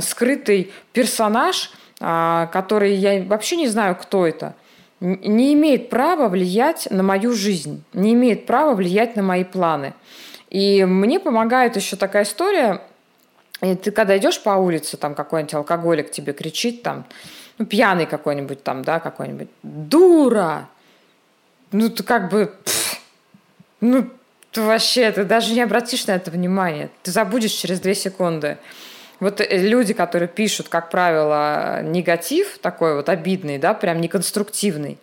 скрытый персонаж, а, который я вообще не знаю, кто это, не имеет права влиять на мою жизнь, не имеет права влиять на мои планы. И мне помогает еще такая история, и ты когда идешь по улице, там какой-нибудь алкоголик тебе кричит, там, ну, пьяный какой-нибудь там, да, какой-нибудь, дура! Ну, ты как бы, пфф, ну, ты вообще, ты даже не обратишь на это внимание. Ты забудешь через две секунды. Вот э, люди, которые пишут, как правило, негатив такой вот обидный, да, прям неконструктивный,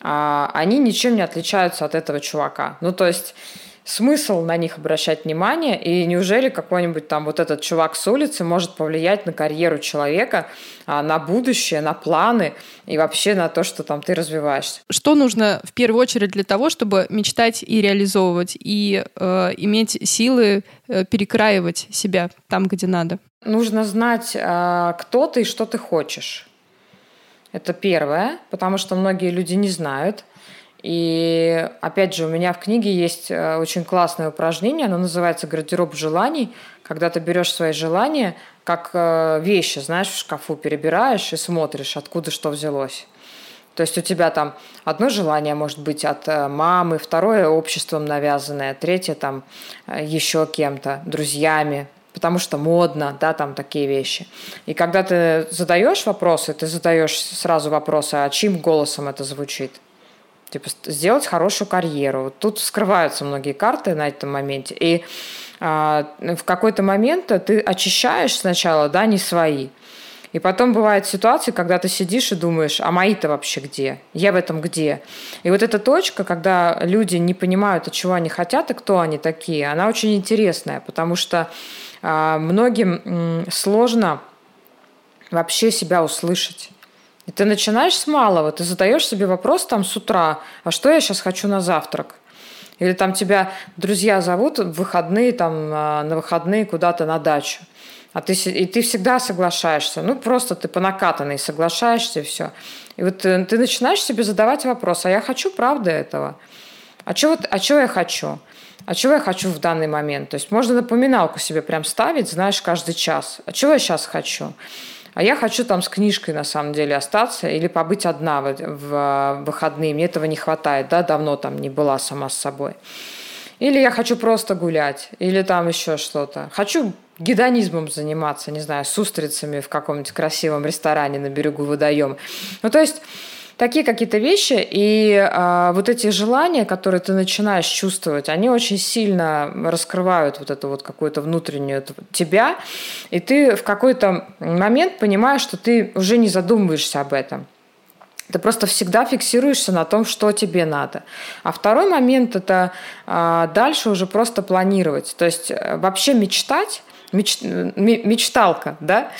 а, они ничем не отличаются от этого чувака. Ну, то есть смысл на них обращать внимание, и неужели какой-нибудь там вот этот чувак с улицы может повлиять на карьеру человека, а, на будущее, на планы и вообще на то, что там ты развиваешься. Что нужно в первую очередь для того, чтобы мечтать и реализовывать, и э, иметь силы э, перекраивать себя там, где надо? Нужно знать, э, кто ты и что ты хочешь. Это первое, потому что многие люди не знают. И опять же, у меня в книге есть э, очень классное упражнение, оно называется «Гардероб желаний», когда ты берешь свои желания, как э, вещи, знаешь, в шкафу перебираешь и смотришь, откуда что взялось. То есть у тебя там одно желание может быть от э, мамы, второе обществом навязанное, третье там еще кем-то, друзьями, потому что модно, да, там такие вещи. И когда ты задаешь вопросы, ты задаешь сразу вопросы, а чьим голосом это звучит – Типа сделать хорошую карьеру. Тут скрываются многие карты на этом моменте. И а, в какой-то момент ты очищаешь сначала, да, не свои. И потом бывают ситуации, когда ты сидишь и думаешь, а мои-то вообще где? Я в этом где? И вот эта точка, когда люди не понимают, от чего они хотят и кто они такие, она очень интересная, потому что а, многим сложно вообще себя услышать. И ты начинаешь с малого, ты задаешь себе вопрос там с утра, а что я сейчас хочу на завтрак? Или там тебя друзья зовут в выходные, там, а, на выходные куда-то на дачу. А ты, и ты всегда соглашаешься. Ну, просто ты по накатанной соглашаешься, и все. И вот ты, ты начинаешь себе задавать вопрос, а я хочу правда этого? А вот, а что я хочу? А чего я хочу в данный момент? То есть можно напоминалку себе прям ставить, знаешь, каждый час. А чего я сейчас хочу? А я хочу там с книжкой, на самом деле, остаться или побыть одна в, в выходные. Мне этого не хватает, да, давно там не была сама с собой. Или я хочу просто гулять, или там еще что-то. Хочу гедонизмом заниматься, не знаю, с устрицами в каком-нибудь красивом ресторане на берегу водоема. Ну, то есть такие какие-то вещи, и а, вот эти желания, которые ты начинаешь чувствовать, они очень сильно раскрывают вот эту вот какую-то внутреннюю тебя, и ты в какой-то момент понимаешь, что ты уже не задумываешься об этом. Ты просто всегда фиксируешься на том, что тебе надо. А второй момент – это а, дальше уже просто планировать. То есть э, вообще мечтать меч, мечталка, да?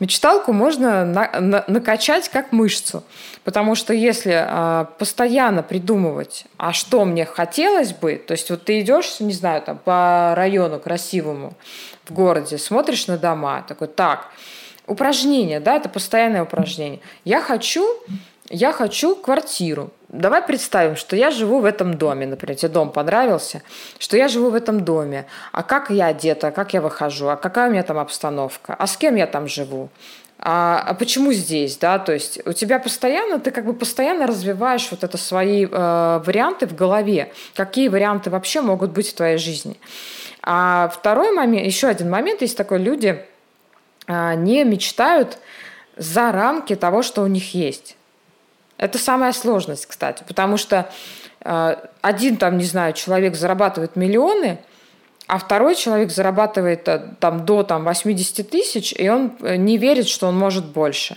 Мечталку можно на, на, накачать как мышцу. Потому что если а, постоянно придумывать, а что мне хотелось бы, то есть вот ты идешь, не знаю, там по району красивому в городе, смотришь на дома, такой, так, упражнение, да, это постоянное упражнение. Я хочу я хочу квартиру. Давай представим, что я живу в этом доме, например, тебе дом понравился, что я живу в этом доме. А как я одета, как я выхожу, а какая у меня там обстановка, а с кем я там живу, а, а почему здесь, да, то есть у тебя постоянно, ты как бы постоянно развиваешь вот это свои э, варианты в голове, какие варианты вообще могут быть в твоей жизни. А второй момент, еще один момент, есть такой, люди э, не мечтают за рамки того, что у них есть. Это самая сложность, кстати, потому что э, один там, не знаю, человек зарабатывает миллионы, а второй человек зарабатывает э, там до там, 80 тысяч, и он э, не верит, что он может больше.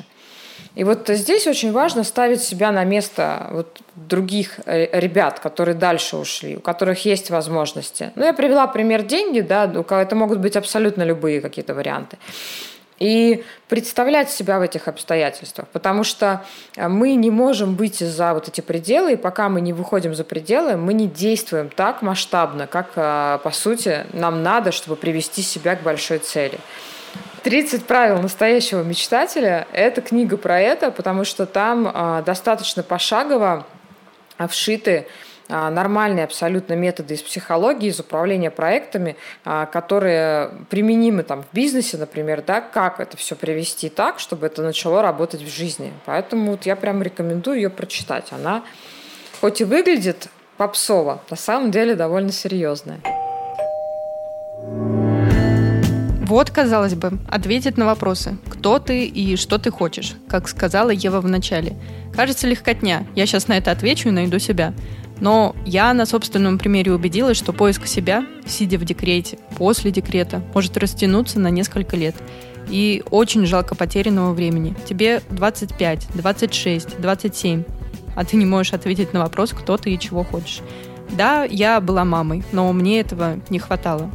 И вот здесь очень важно ставить себя на место вот других ребят, которые дальше ушли, у которых есть возможности. Ну, я привела пример деньги, да, это могут быть абсолютно любые какие-то варианты и представлять себя в этих обстоятельствах, потому что э, мы не можем выйти за вот эти пределы, и пока мы не выходим за пределы, мы не действуем так масштабно, как, э, по сути, нам надо, чтобы привести себя к большой цели. 30 правил настоящего мечтателя – это книга про это, потому что там э, достаточно пошагово вшиты нормальные абсолютно методы из психологии, из управления проектами, а, которые применимы там в бизнесе, например, да, как это все привести так, чтобы это начало работать в жизни. Поэтому вот я прям рекомендую ее прочитать. Она хоть и выглядит попсово, на самом деле довольно серьезная. Вот, казалось бы, ответит на вопросы. Кто ты и что ты хочешь, как сказала Ева в начале. Кажется, легкотня. Я сейчас на это отвечу и найду себя. Но я на собственном примере убедилась, что поиск себя, сидя в декрете, после декрета, может растянуться на несколько лет. И очень жалко потерянного времени. Тебе 25, 26, 27, а ты не можешь ответить на вопрос, кто ты и чего хочешь. Да, я была мамой, но мне этого не хватало.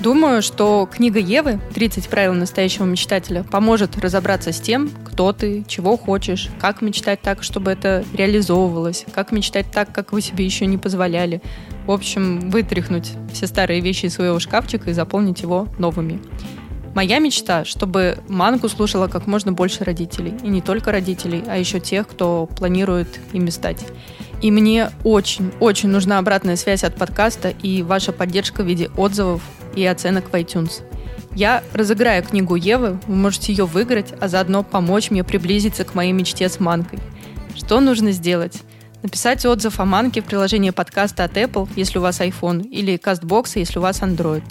Думаю, что книга Евы «30 правил настоящего мечтателя» поможет разобраться с тем, кто ты, чего хочешь, как мечтать так, чтобы это реализовывалось, как мечтать так, как вы себе еще не позволяли. В общем, вытряхнуть все старые вещи из своего шкафчика и заполнить его новыми. Моя мечта, чтобы мангу слушала как можно больше родителей. И не только родителей, а еще тех, кто планирует ими стать. И мне очень-очень нужна обратная связь от подкаста и ваша поддержка в виде отзывов и оценок в iTunes. Я разыграю книгу Евы, вы можете ее выиграть, а заодно помочь мне приблизиться к моей мечте с манкой. Что нужно сделать? Написать отзыв о манке в приложении подкаста от Apple, если у вас iPhone, или CastBox, если у вас Android.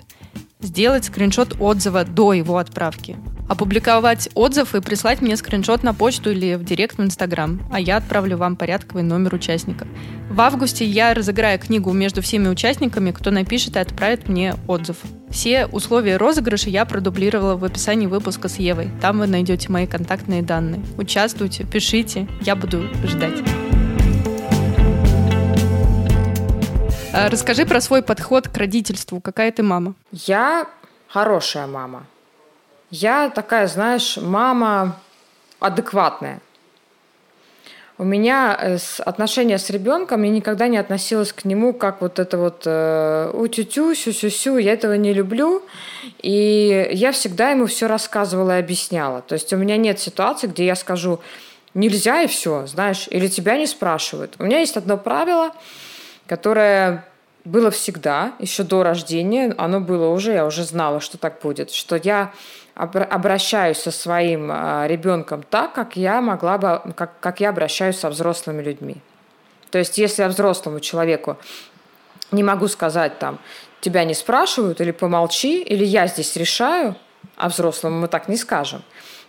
Сделать скриншот отзыва до его отправки опубликовать отзыв и прислать мне скриншот на почту или в директ в Инстаграм, а я отправлю вам порядковый номер участника. В августе я разыграю книгу между всеми участниками, кто напишет и отправит мне отзыв. Все условия розыгрыша я продублировала в описании выпуска с Евой. Там вы найдете мои контактные данные. Участвуйте, пишите, я буду ждать. Расскажи про свой подход к родительству. Какая ты мама? Я хорошая мама. Я такая, знаешь, мама адекватная. У меня э, отношения с ребенком, я никогда не относилась к нему как вот это вот э, у-тю-тю, сю-сю-сю, я этого не люблю. И я всегда ему все рассказывала и объясняла. То есть у меня нет ситуации, где я скажу, нельзя и все, знаешь, или тебя не спрашивают. У меня есть одно правило, которое было всегда, еще до рождения, оно было уже, я уже знала, что так будет, что я обращаюсь со своим а, ребенком так, как я могла бы, как, как я обращаюсь со взрослыми людьми. То есть, если я взрослому человеку не могу сказать там, тебя не спрашивают, или помолчи, или я здесь решаю, а взрослому мы так не скажем,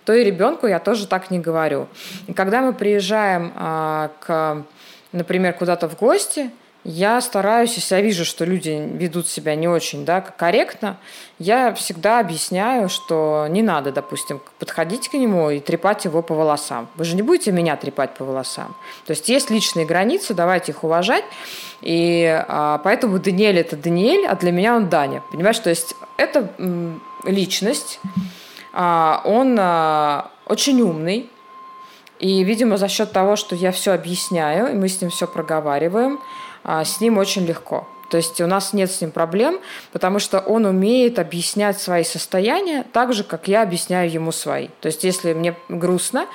то и ребенку я тоже так не говорю. И когда мы приезжаем а, к, например, куда-то в гости, я стараюсь, если я вижу, что люди ведут себя не очень да, корректно, я всегда объясняю, что не надо, допустим, подходить к нему и трепать его по волосам. Вы же не будете меня трепать по волосам. То есть есть личные границы, давайте их уважать. И а, поэтому Даниэль – это Даниэль, а для меня он Даня. Понимаешь, то есть это личность, а, он а, очень умный, и, видимо, за счет того, что я все объясняю, и мы с ним все проговариваем, с ним очень легко. То есть у нас нет с ним проблем, потому что он умеет объяснять свои состояния так же, как я объясняю ему свои. То есть если мне грустно,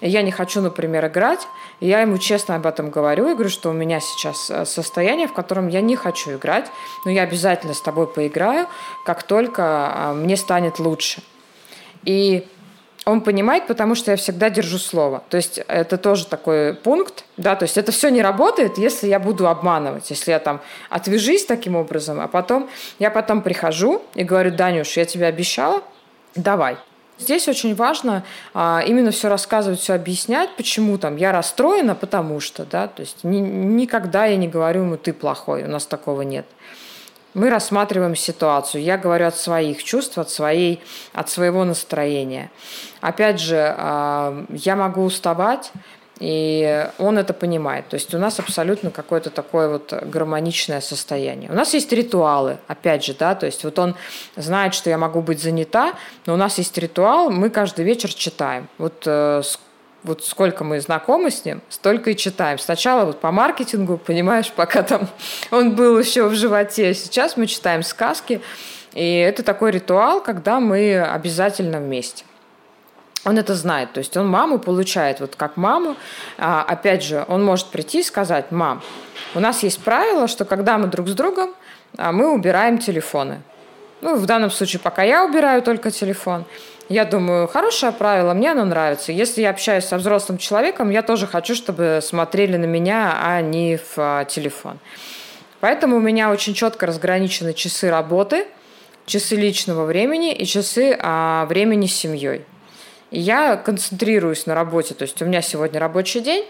я не хочу, например, играть, я ему честно об этом говорю и говорю, что у меня сейчас э, состояние, в котором я не хочу играть, но я обязательно с тобой поиграю, как только а, мне станет лучше. И он понимает, потому что я всегда держу слово. То есть это тоже такой пункт, да, то есть это все не работает, если я буду обманывать, если я там отвяжись таким образом, а потом я потом прихожу и говорю, Данюш, я тебе обещала, давай. Здесь очень важно а, именно все рассказывать, все объяснять, почему там я расстроена, потому что, да, то есть ни, никогда я не говорю ему ты плохой, у нас такого нет мы рассматриваем ситуацию. Я говорю от своих чувств, от, своей, от своего настроения. Опять же, а, я могу уставать, и он это понимает. То есть у нас абсолютно какое-то такое вот гармоничное состояние. У нас есть ритуалы, опять же, да, то есть вот он знает, что я могу быть занята, но у нас есть ритуал, мы каждый вечер читаем. Вот э, вот сколько мы знакомы с ним, столько и читаем. Сначала вот по маркетингу, понимаешь, пока там он был еще в животе. Сейчас мы читаем сказки. И это такой ритуал, когда мы обязательно вместе. Он это знает, то есть он маму получает вот как маму. А, опять же, он может прийти и сказать, мам, у нас есть правило, что когда мы друг с другом, а, мы убираем телефоны. Ну, в данном случае пока я убираю только телефон. Я думаю, хорошее правило, мне оно нравится. Если я общаюсь со взрослым человеком, я тоже хочу, чтобы смотрели на меня, а не в а, телефон. Поэтому у меня очень четко разграничены часы работы, часы личного времени и часы а, времени с семьей. И я концентрируюсь на работе. То есть у меня сегодня рабочий день,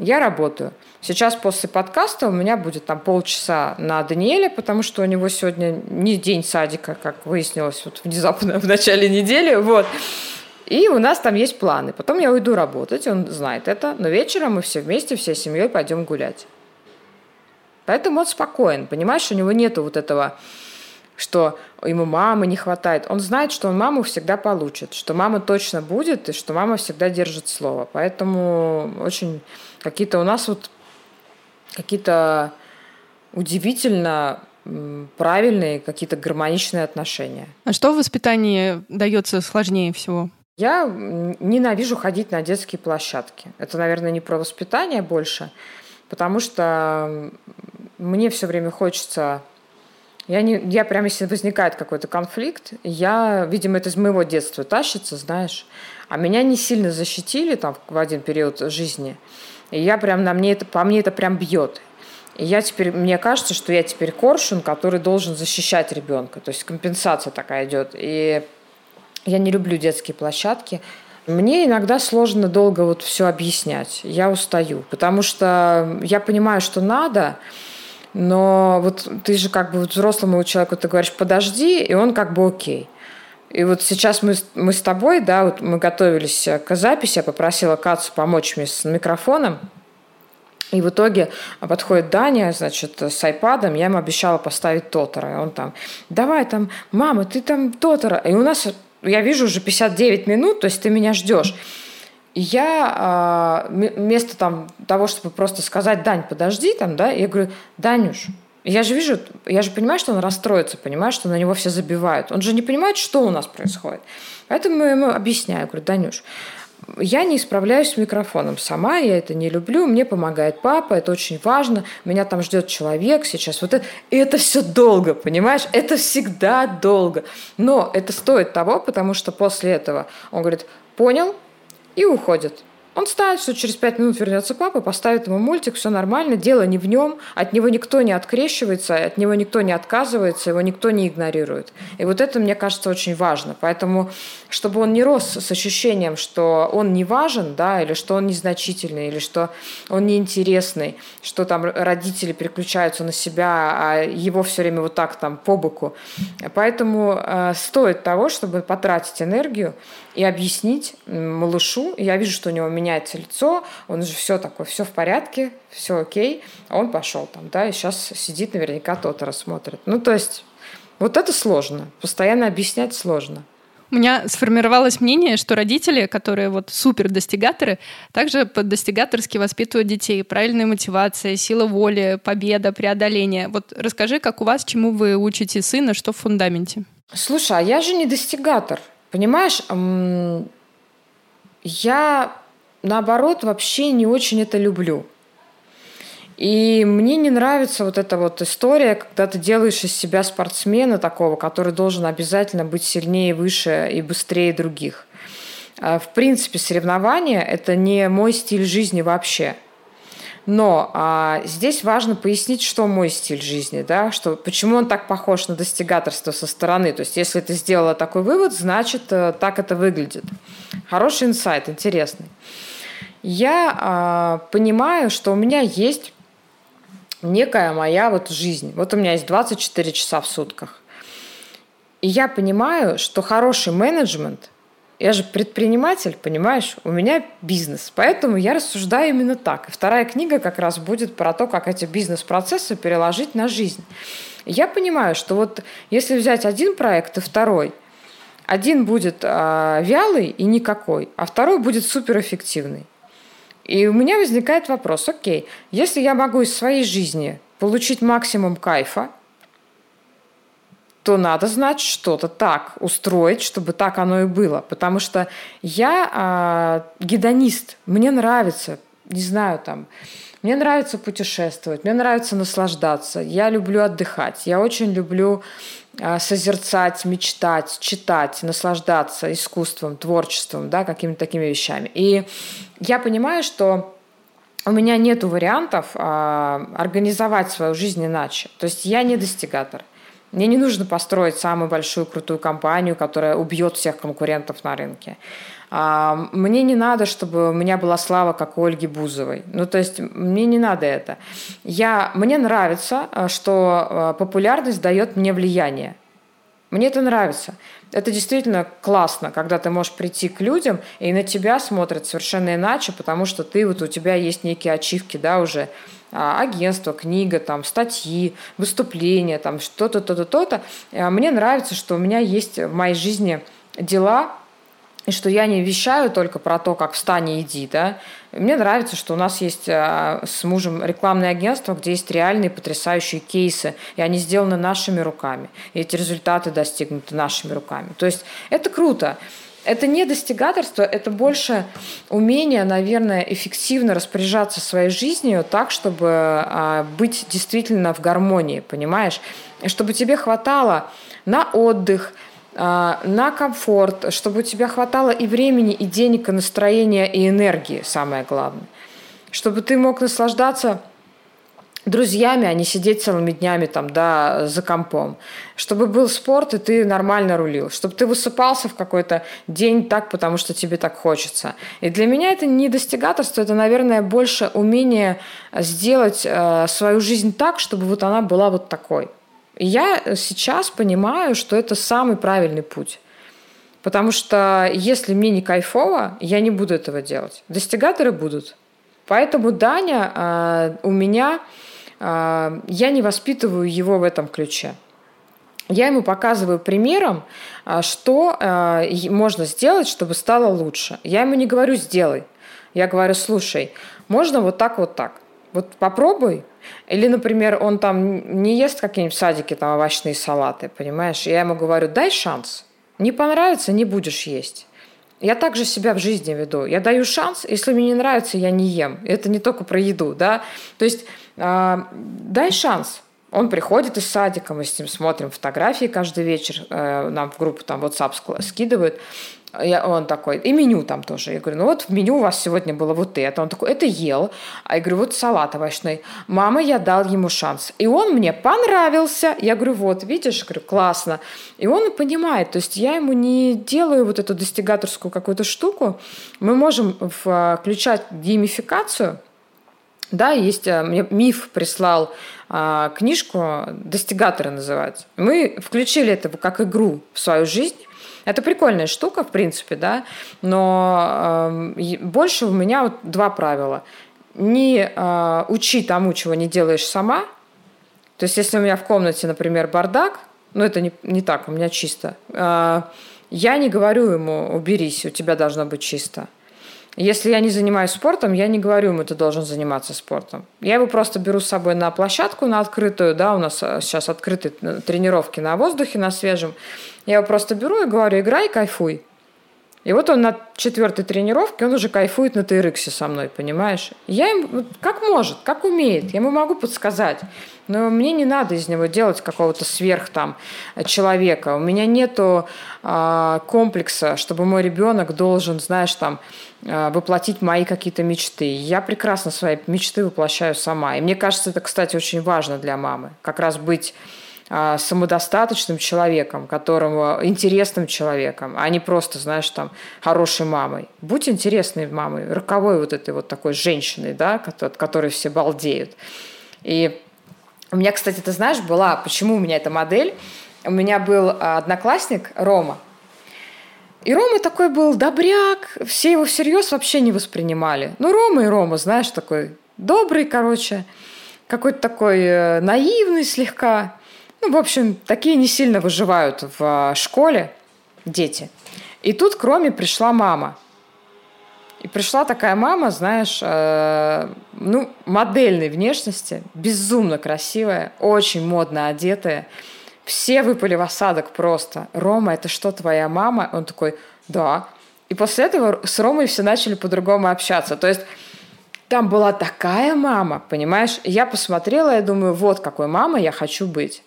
я работаю. Сейчас после подкаста у меня будет там полчаса на Даниэле, потому что у него сегодня не день садика, как выяснилось вот внезапно в начале недели. Вот. И у нас там есть планы. Потом я уйду работать, он знает это. Но вечером мы все вместе, всей семьей пойдем гулять. Поэтому он спокоен, понимаешь, у него нету вот этого что ему мамы не хватает. Он знает, что он маму всегда получит, что мама точно будет, и что мама всегда держит слово. Поэтому очень какие-то у нас вот какие-то удивительно правильные, какие-то гармоничные отношения. А что в воспитании дается сложнее всего? Я ненавижу ходить на детские площадки. Это, наверное, не про воспитание больше, потому что мне все время хочется я, не, я прямо, если возникает какой-то конфликт, я, видимо, это из моего детства тащится, знаешь, а меня не сильно защитили там в один период жизни. И я прям на мне это, по мне это прям бьет. И я теперь, мне кажется, что я теперь коршун, который должен защищать ребенка. То есть компенсация такая идет. И я не люблю детские площадки. Мне иногда сложно долго вот все объяснять. Я устаю, потому что я понимаю, что надо, но вот ты же как бы взрослому человеку ты говоришь подожди, и он как бы окей. И вот сейчас мы, мы с тобой, да, вот мы готовились к записи, я попросила Кацу помочь мне с микрофоном, и в итоге подходит Даня, значит, с айпадом, я ему обещала поставить Тотора. И он там, давай там, мама, ты там Тотора. И у нас, я вижу уже 59 минут, то есть ты меня ждешь. И я а, вместо там, того, чтобы просто сказать, Дань, подожди, там, да, я говорю, Данюш, я же вижу, я же понимаю, что он расстроится, понимаю, что на него все забивают. Он же не понимает, что у нас происходит. Поэтому я ему объясняю, говорю, Данюш, я не справляюсь с микрофоном сама, я это не люблю, мне помогает папа, это очень важно, меня там ждет человек сейчас, вот это, и это все долго, понимаешь, это всегда долго, но это стоит того, потому что после этого он говорит, понял, и уходит. Он знает, что через пять минут вернется папа, поставит ему мультик, все нормально, дело не в нем, от него никто не открещивается, от него никто не отказывается, его никто не игнорирует. И вот это, мне кажется, очень важно. Поэтому, чтобы он не рос с ощущением, что он не важен, да, или что он незначительный, или что он неинтересный, что там родители переключаются на себя, а его все время вот так там по боку. Поэтому э, стоит того, чтобы потратить энергию и объяснить малышу. Я вижу, что у него меняется лицо, он же все такое, все в порядке, все окей, а он пошел там, да, и сейчас сидит наверняка тот рассмотрит. Ну, то есть вот это сложно, постоянно объяснять сложно. У меня сформировалось мнение, что родители, которые вот супер достигаторы, также достигаторски воспитывают детей. Правильная мотивация, сила воли, победа, преодоление. Вот расскажи, как у вас, чему вы учите сына, что в фундаменте? Слушай, а я же не достигатор. Понимаешь, я наоборот вообще не очень это люблю. И мне не нравится вот эта вот история, когда ты делаешь из себя спортсмена такого, который должен обязательно быть сильнее, выше и быстрее других. А, в принципе, соревнования – это не мой стиль жизни вообще – но а, здесь важно пояснить, что мой стиль жизни, да, что, почему он так похож на достигаторство со стороны. То есть, если ты сделала такой вывод, значит, э, так это выглядит. Хороший инсайт, интересный. Я а, понимаю, что у меня есть некая моя вот жизнь. Вот у меня есть 24 часа в сутках. И я понимаю, что хороший менеджмент – я же предприниматель, понимаешь? У меня бизнес. Поэтому я рассуждаю именно так. И вторая книга как раз будет про то, как эти бизнес-процессы переложить на жизнь. я понимаю, что вот если взять один проект и второй, один будет э, вялый и никакой, а второй будет суперэффективный. И у меня возникает вопрос, окей, если я могу из своей жизни получить максимум кайфа, то надо, значит, что-то так устроить, чтобы так оно и было. Потому что я э, гедонист, мне нравится, не знаю, там, мне нравится путешествовать, мне нравится наслаждаться, я люблю отдыхать, я очень люблю э, созерцать, мечтать, читать, наслаждаться искусством, творчеством, да, какими-то такими вещами. И я понимаю, что у меня нет вариантов э, организовать свою жизнь иначе. То есть я не достигатор. Мне не нужно построить самую большую крутую компанию, которая убьет всех конкурентов на рынке. А, мне не надо, чтобы у меня была слава, как у Ольги Бузовой. Ну, то есть мне не надо это. Я, мне нравится, э, что э, популярность дает мне влияние. Мне это нравится. Это действительно классно, когда ты можешь прийти к людям, и на тебя смотрят совершенно иначе, потому что ты вот у тебя есть некие ачивки, да, уже агентство, книга, там, статьи, выступления, там, что-то, то-то, то-то. А, мне нравится, что у меня есть в моей жизни дела, и что я не вещаю только про то, как встань и иди, да. Мне нравится, что у нас есть а, с мужем рекламное агентство, где есть реальные потрясающие кейсы, и они сделаны нашими руками, и эти результаты достигнуты нашими руками. То есть это круто это не достигаторство, это больше умение, наверное, эффективно распоряжаться своей жизнью так, чтобы а, быть действительно в гармонии, понимаешь? Чтобы тебе хватало на отдых, а, на комфорт, чтобы у тебя хватало и времени, и денег, и настроения, и энергии, самое главное. Чтобы ты мог наслаждаться друзьями, а не сидеть целыми днями там, да, за компом. Чтобы был спорт, и ты нормально рулил. Чтобы ты высыпался в какой-то день так, потому что тебе так хочется. И для меня это не достигаторство, это, наверное, больше умение сделать э, свою жизнь так, чтобы вот она была вот такой. И я сейчас понимаю, что это самый правильный путь. Потому что если мне не кайфово, я не буду этого делать. Достигаторы будут. Поэтому Даня э, у меня я не воспитываю его в этом ключе. Я ему показываю примером, а, что а, можно сделать, чтобы стало лучше. Я ему не говорю «сделай». Я говорю «слушай, можно вот так, вот так». Вот попробуй. Или, например, он там не ест какие-нибудь в садике там овощные салаты, понимаешь? Я ему говорю «дай шанс». Не понравится – не будешь есть. Я также себя в жизни веду. Я даю шанс, если мне не нравится, я не ем. Это не только про еду, да. То есть а, дай шанс. Он приходит из садика, мы с ним смотрим фотографии каждый вечер, э, нам в группу там WhatsApp скидывают. Я, он такой, и меню там тоже. Я говорю, ну вот в меню у вас сегодня было вот это. Он такой, это ел. А я говорю, вот салат овощной. Мама, я дал ему шанс. И он мне понравился. Я говорю, вот, видишь, говорю, классно. И он понимает, то есть я ему не делаю вот эту достигаторскую какую-то штуку. Мы можем включать геймификацию, да, есть, э, мне миф прислал а, книжку «Достигаторы» называется. Мы включили это как игру в свою жизнь, это прикольная штука, в принципе, да, но э, больше у меня вот два правила. Не э, учи тому, чего не делаешь сама. То есть, если у меня в комнате, например, бардак, ну, это не, не так, у меня чисто. Э, я не говорю ему, уберись, у тебя должно быть чисто. Если я не занимаюсь спортом, я не говорю ему, ты должен заниматься спортом. Я его просто беру с собой на площадку, на открытую, да, у нас э, сейчас открытые тренировки на воздухе, на свежем. Я его просто беру и говорю, играй, кайфуй. И вот он на четвертой тренировке, он уже кайфует на TRX со мной, понимаешь? Я им, как может, как умеет, я ему могу подсказать. Но мне не надо из него делать какого-то сверх там человека. У меня нету э, комплекса, чтобы мой ребенок должен, знаешь, там э, воплотить мои какие-то мечты. Я прекрасно свои мечты воплощаю сама. И мне кажется, это, кстати, очень важно для мамы. Как раз быть а, самодостаточным человеком, которому интересным человеком, а не просто, знаешь, там, хорошей мамой. Будь интересной мамой, роковой вот этой вот такой женщиной, да, от которой все балдеют. И у меня, кстати, ты знаешь, была, почему у меня эта модель? У меня был одноклассник Рома, и Рома такой был добряк, все его всерьез вообще не воспринимали. Ну, Рома и Рома, знаешь, такой добрый, короче, какой-то такой э, наивный слегка. Ну, в общем, такие не сильно выживают в а, школе дети. И тут к Роме пришла мама. И пришла такая мама, знаешь, э, ну, модельной внешности, безумно красивая, очень модно одетая. Все выпали в осадок просто. Рома, это что, твоя мама? Он такой, да. И после этого с Ромой все начали по-другому общаться. То есть там была такая мама, понимаешь? Я посмотрела, я думаю, вот какой мама я хочу быть.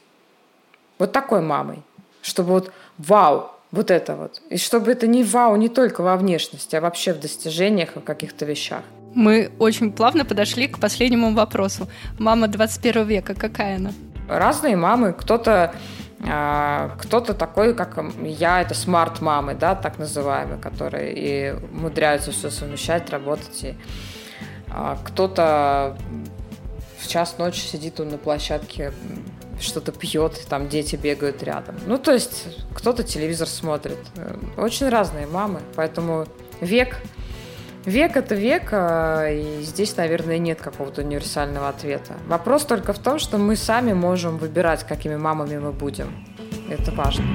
Вот такой мамой. Чтобы вот вау, вот это вот. И чтобы это не вау не только во внешности, а вообще в достижениях и в каких-то вещах. Мы очень плавно подошли к последнему вопросу. Мама 21 века, какая она? Разные мамы. Кто-то а, кто-то такой, как я, это смарт-мамы, да, так называемые, которые и умудряются все совмещать, работать. И, а, кто-то в час ночи сидит он на площадке что-то пьет, там дети бегают рядом. Ну, то есть кто-то телевизор смотрит. Очень разные мамы, поэтому век Век – это век, а, и здесь, наверное, нет какого-то универсального ответа. Вопрос только в том, что мы сами можем выбирать, какими мамами мы будем. Это важно.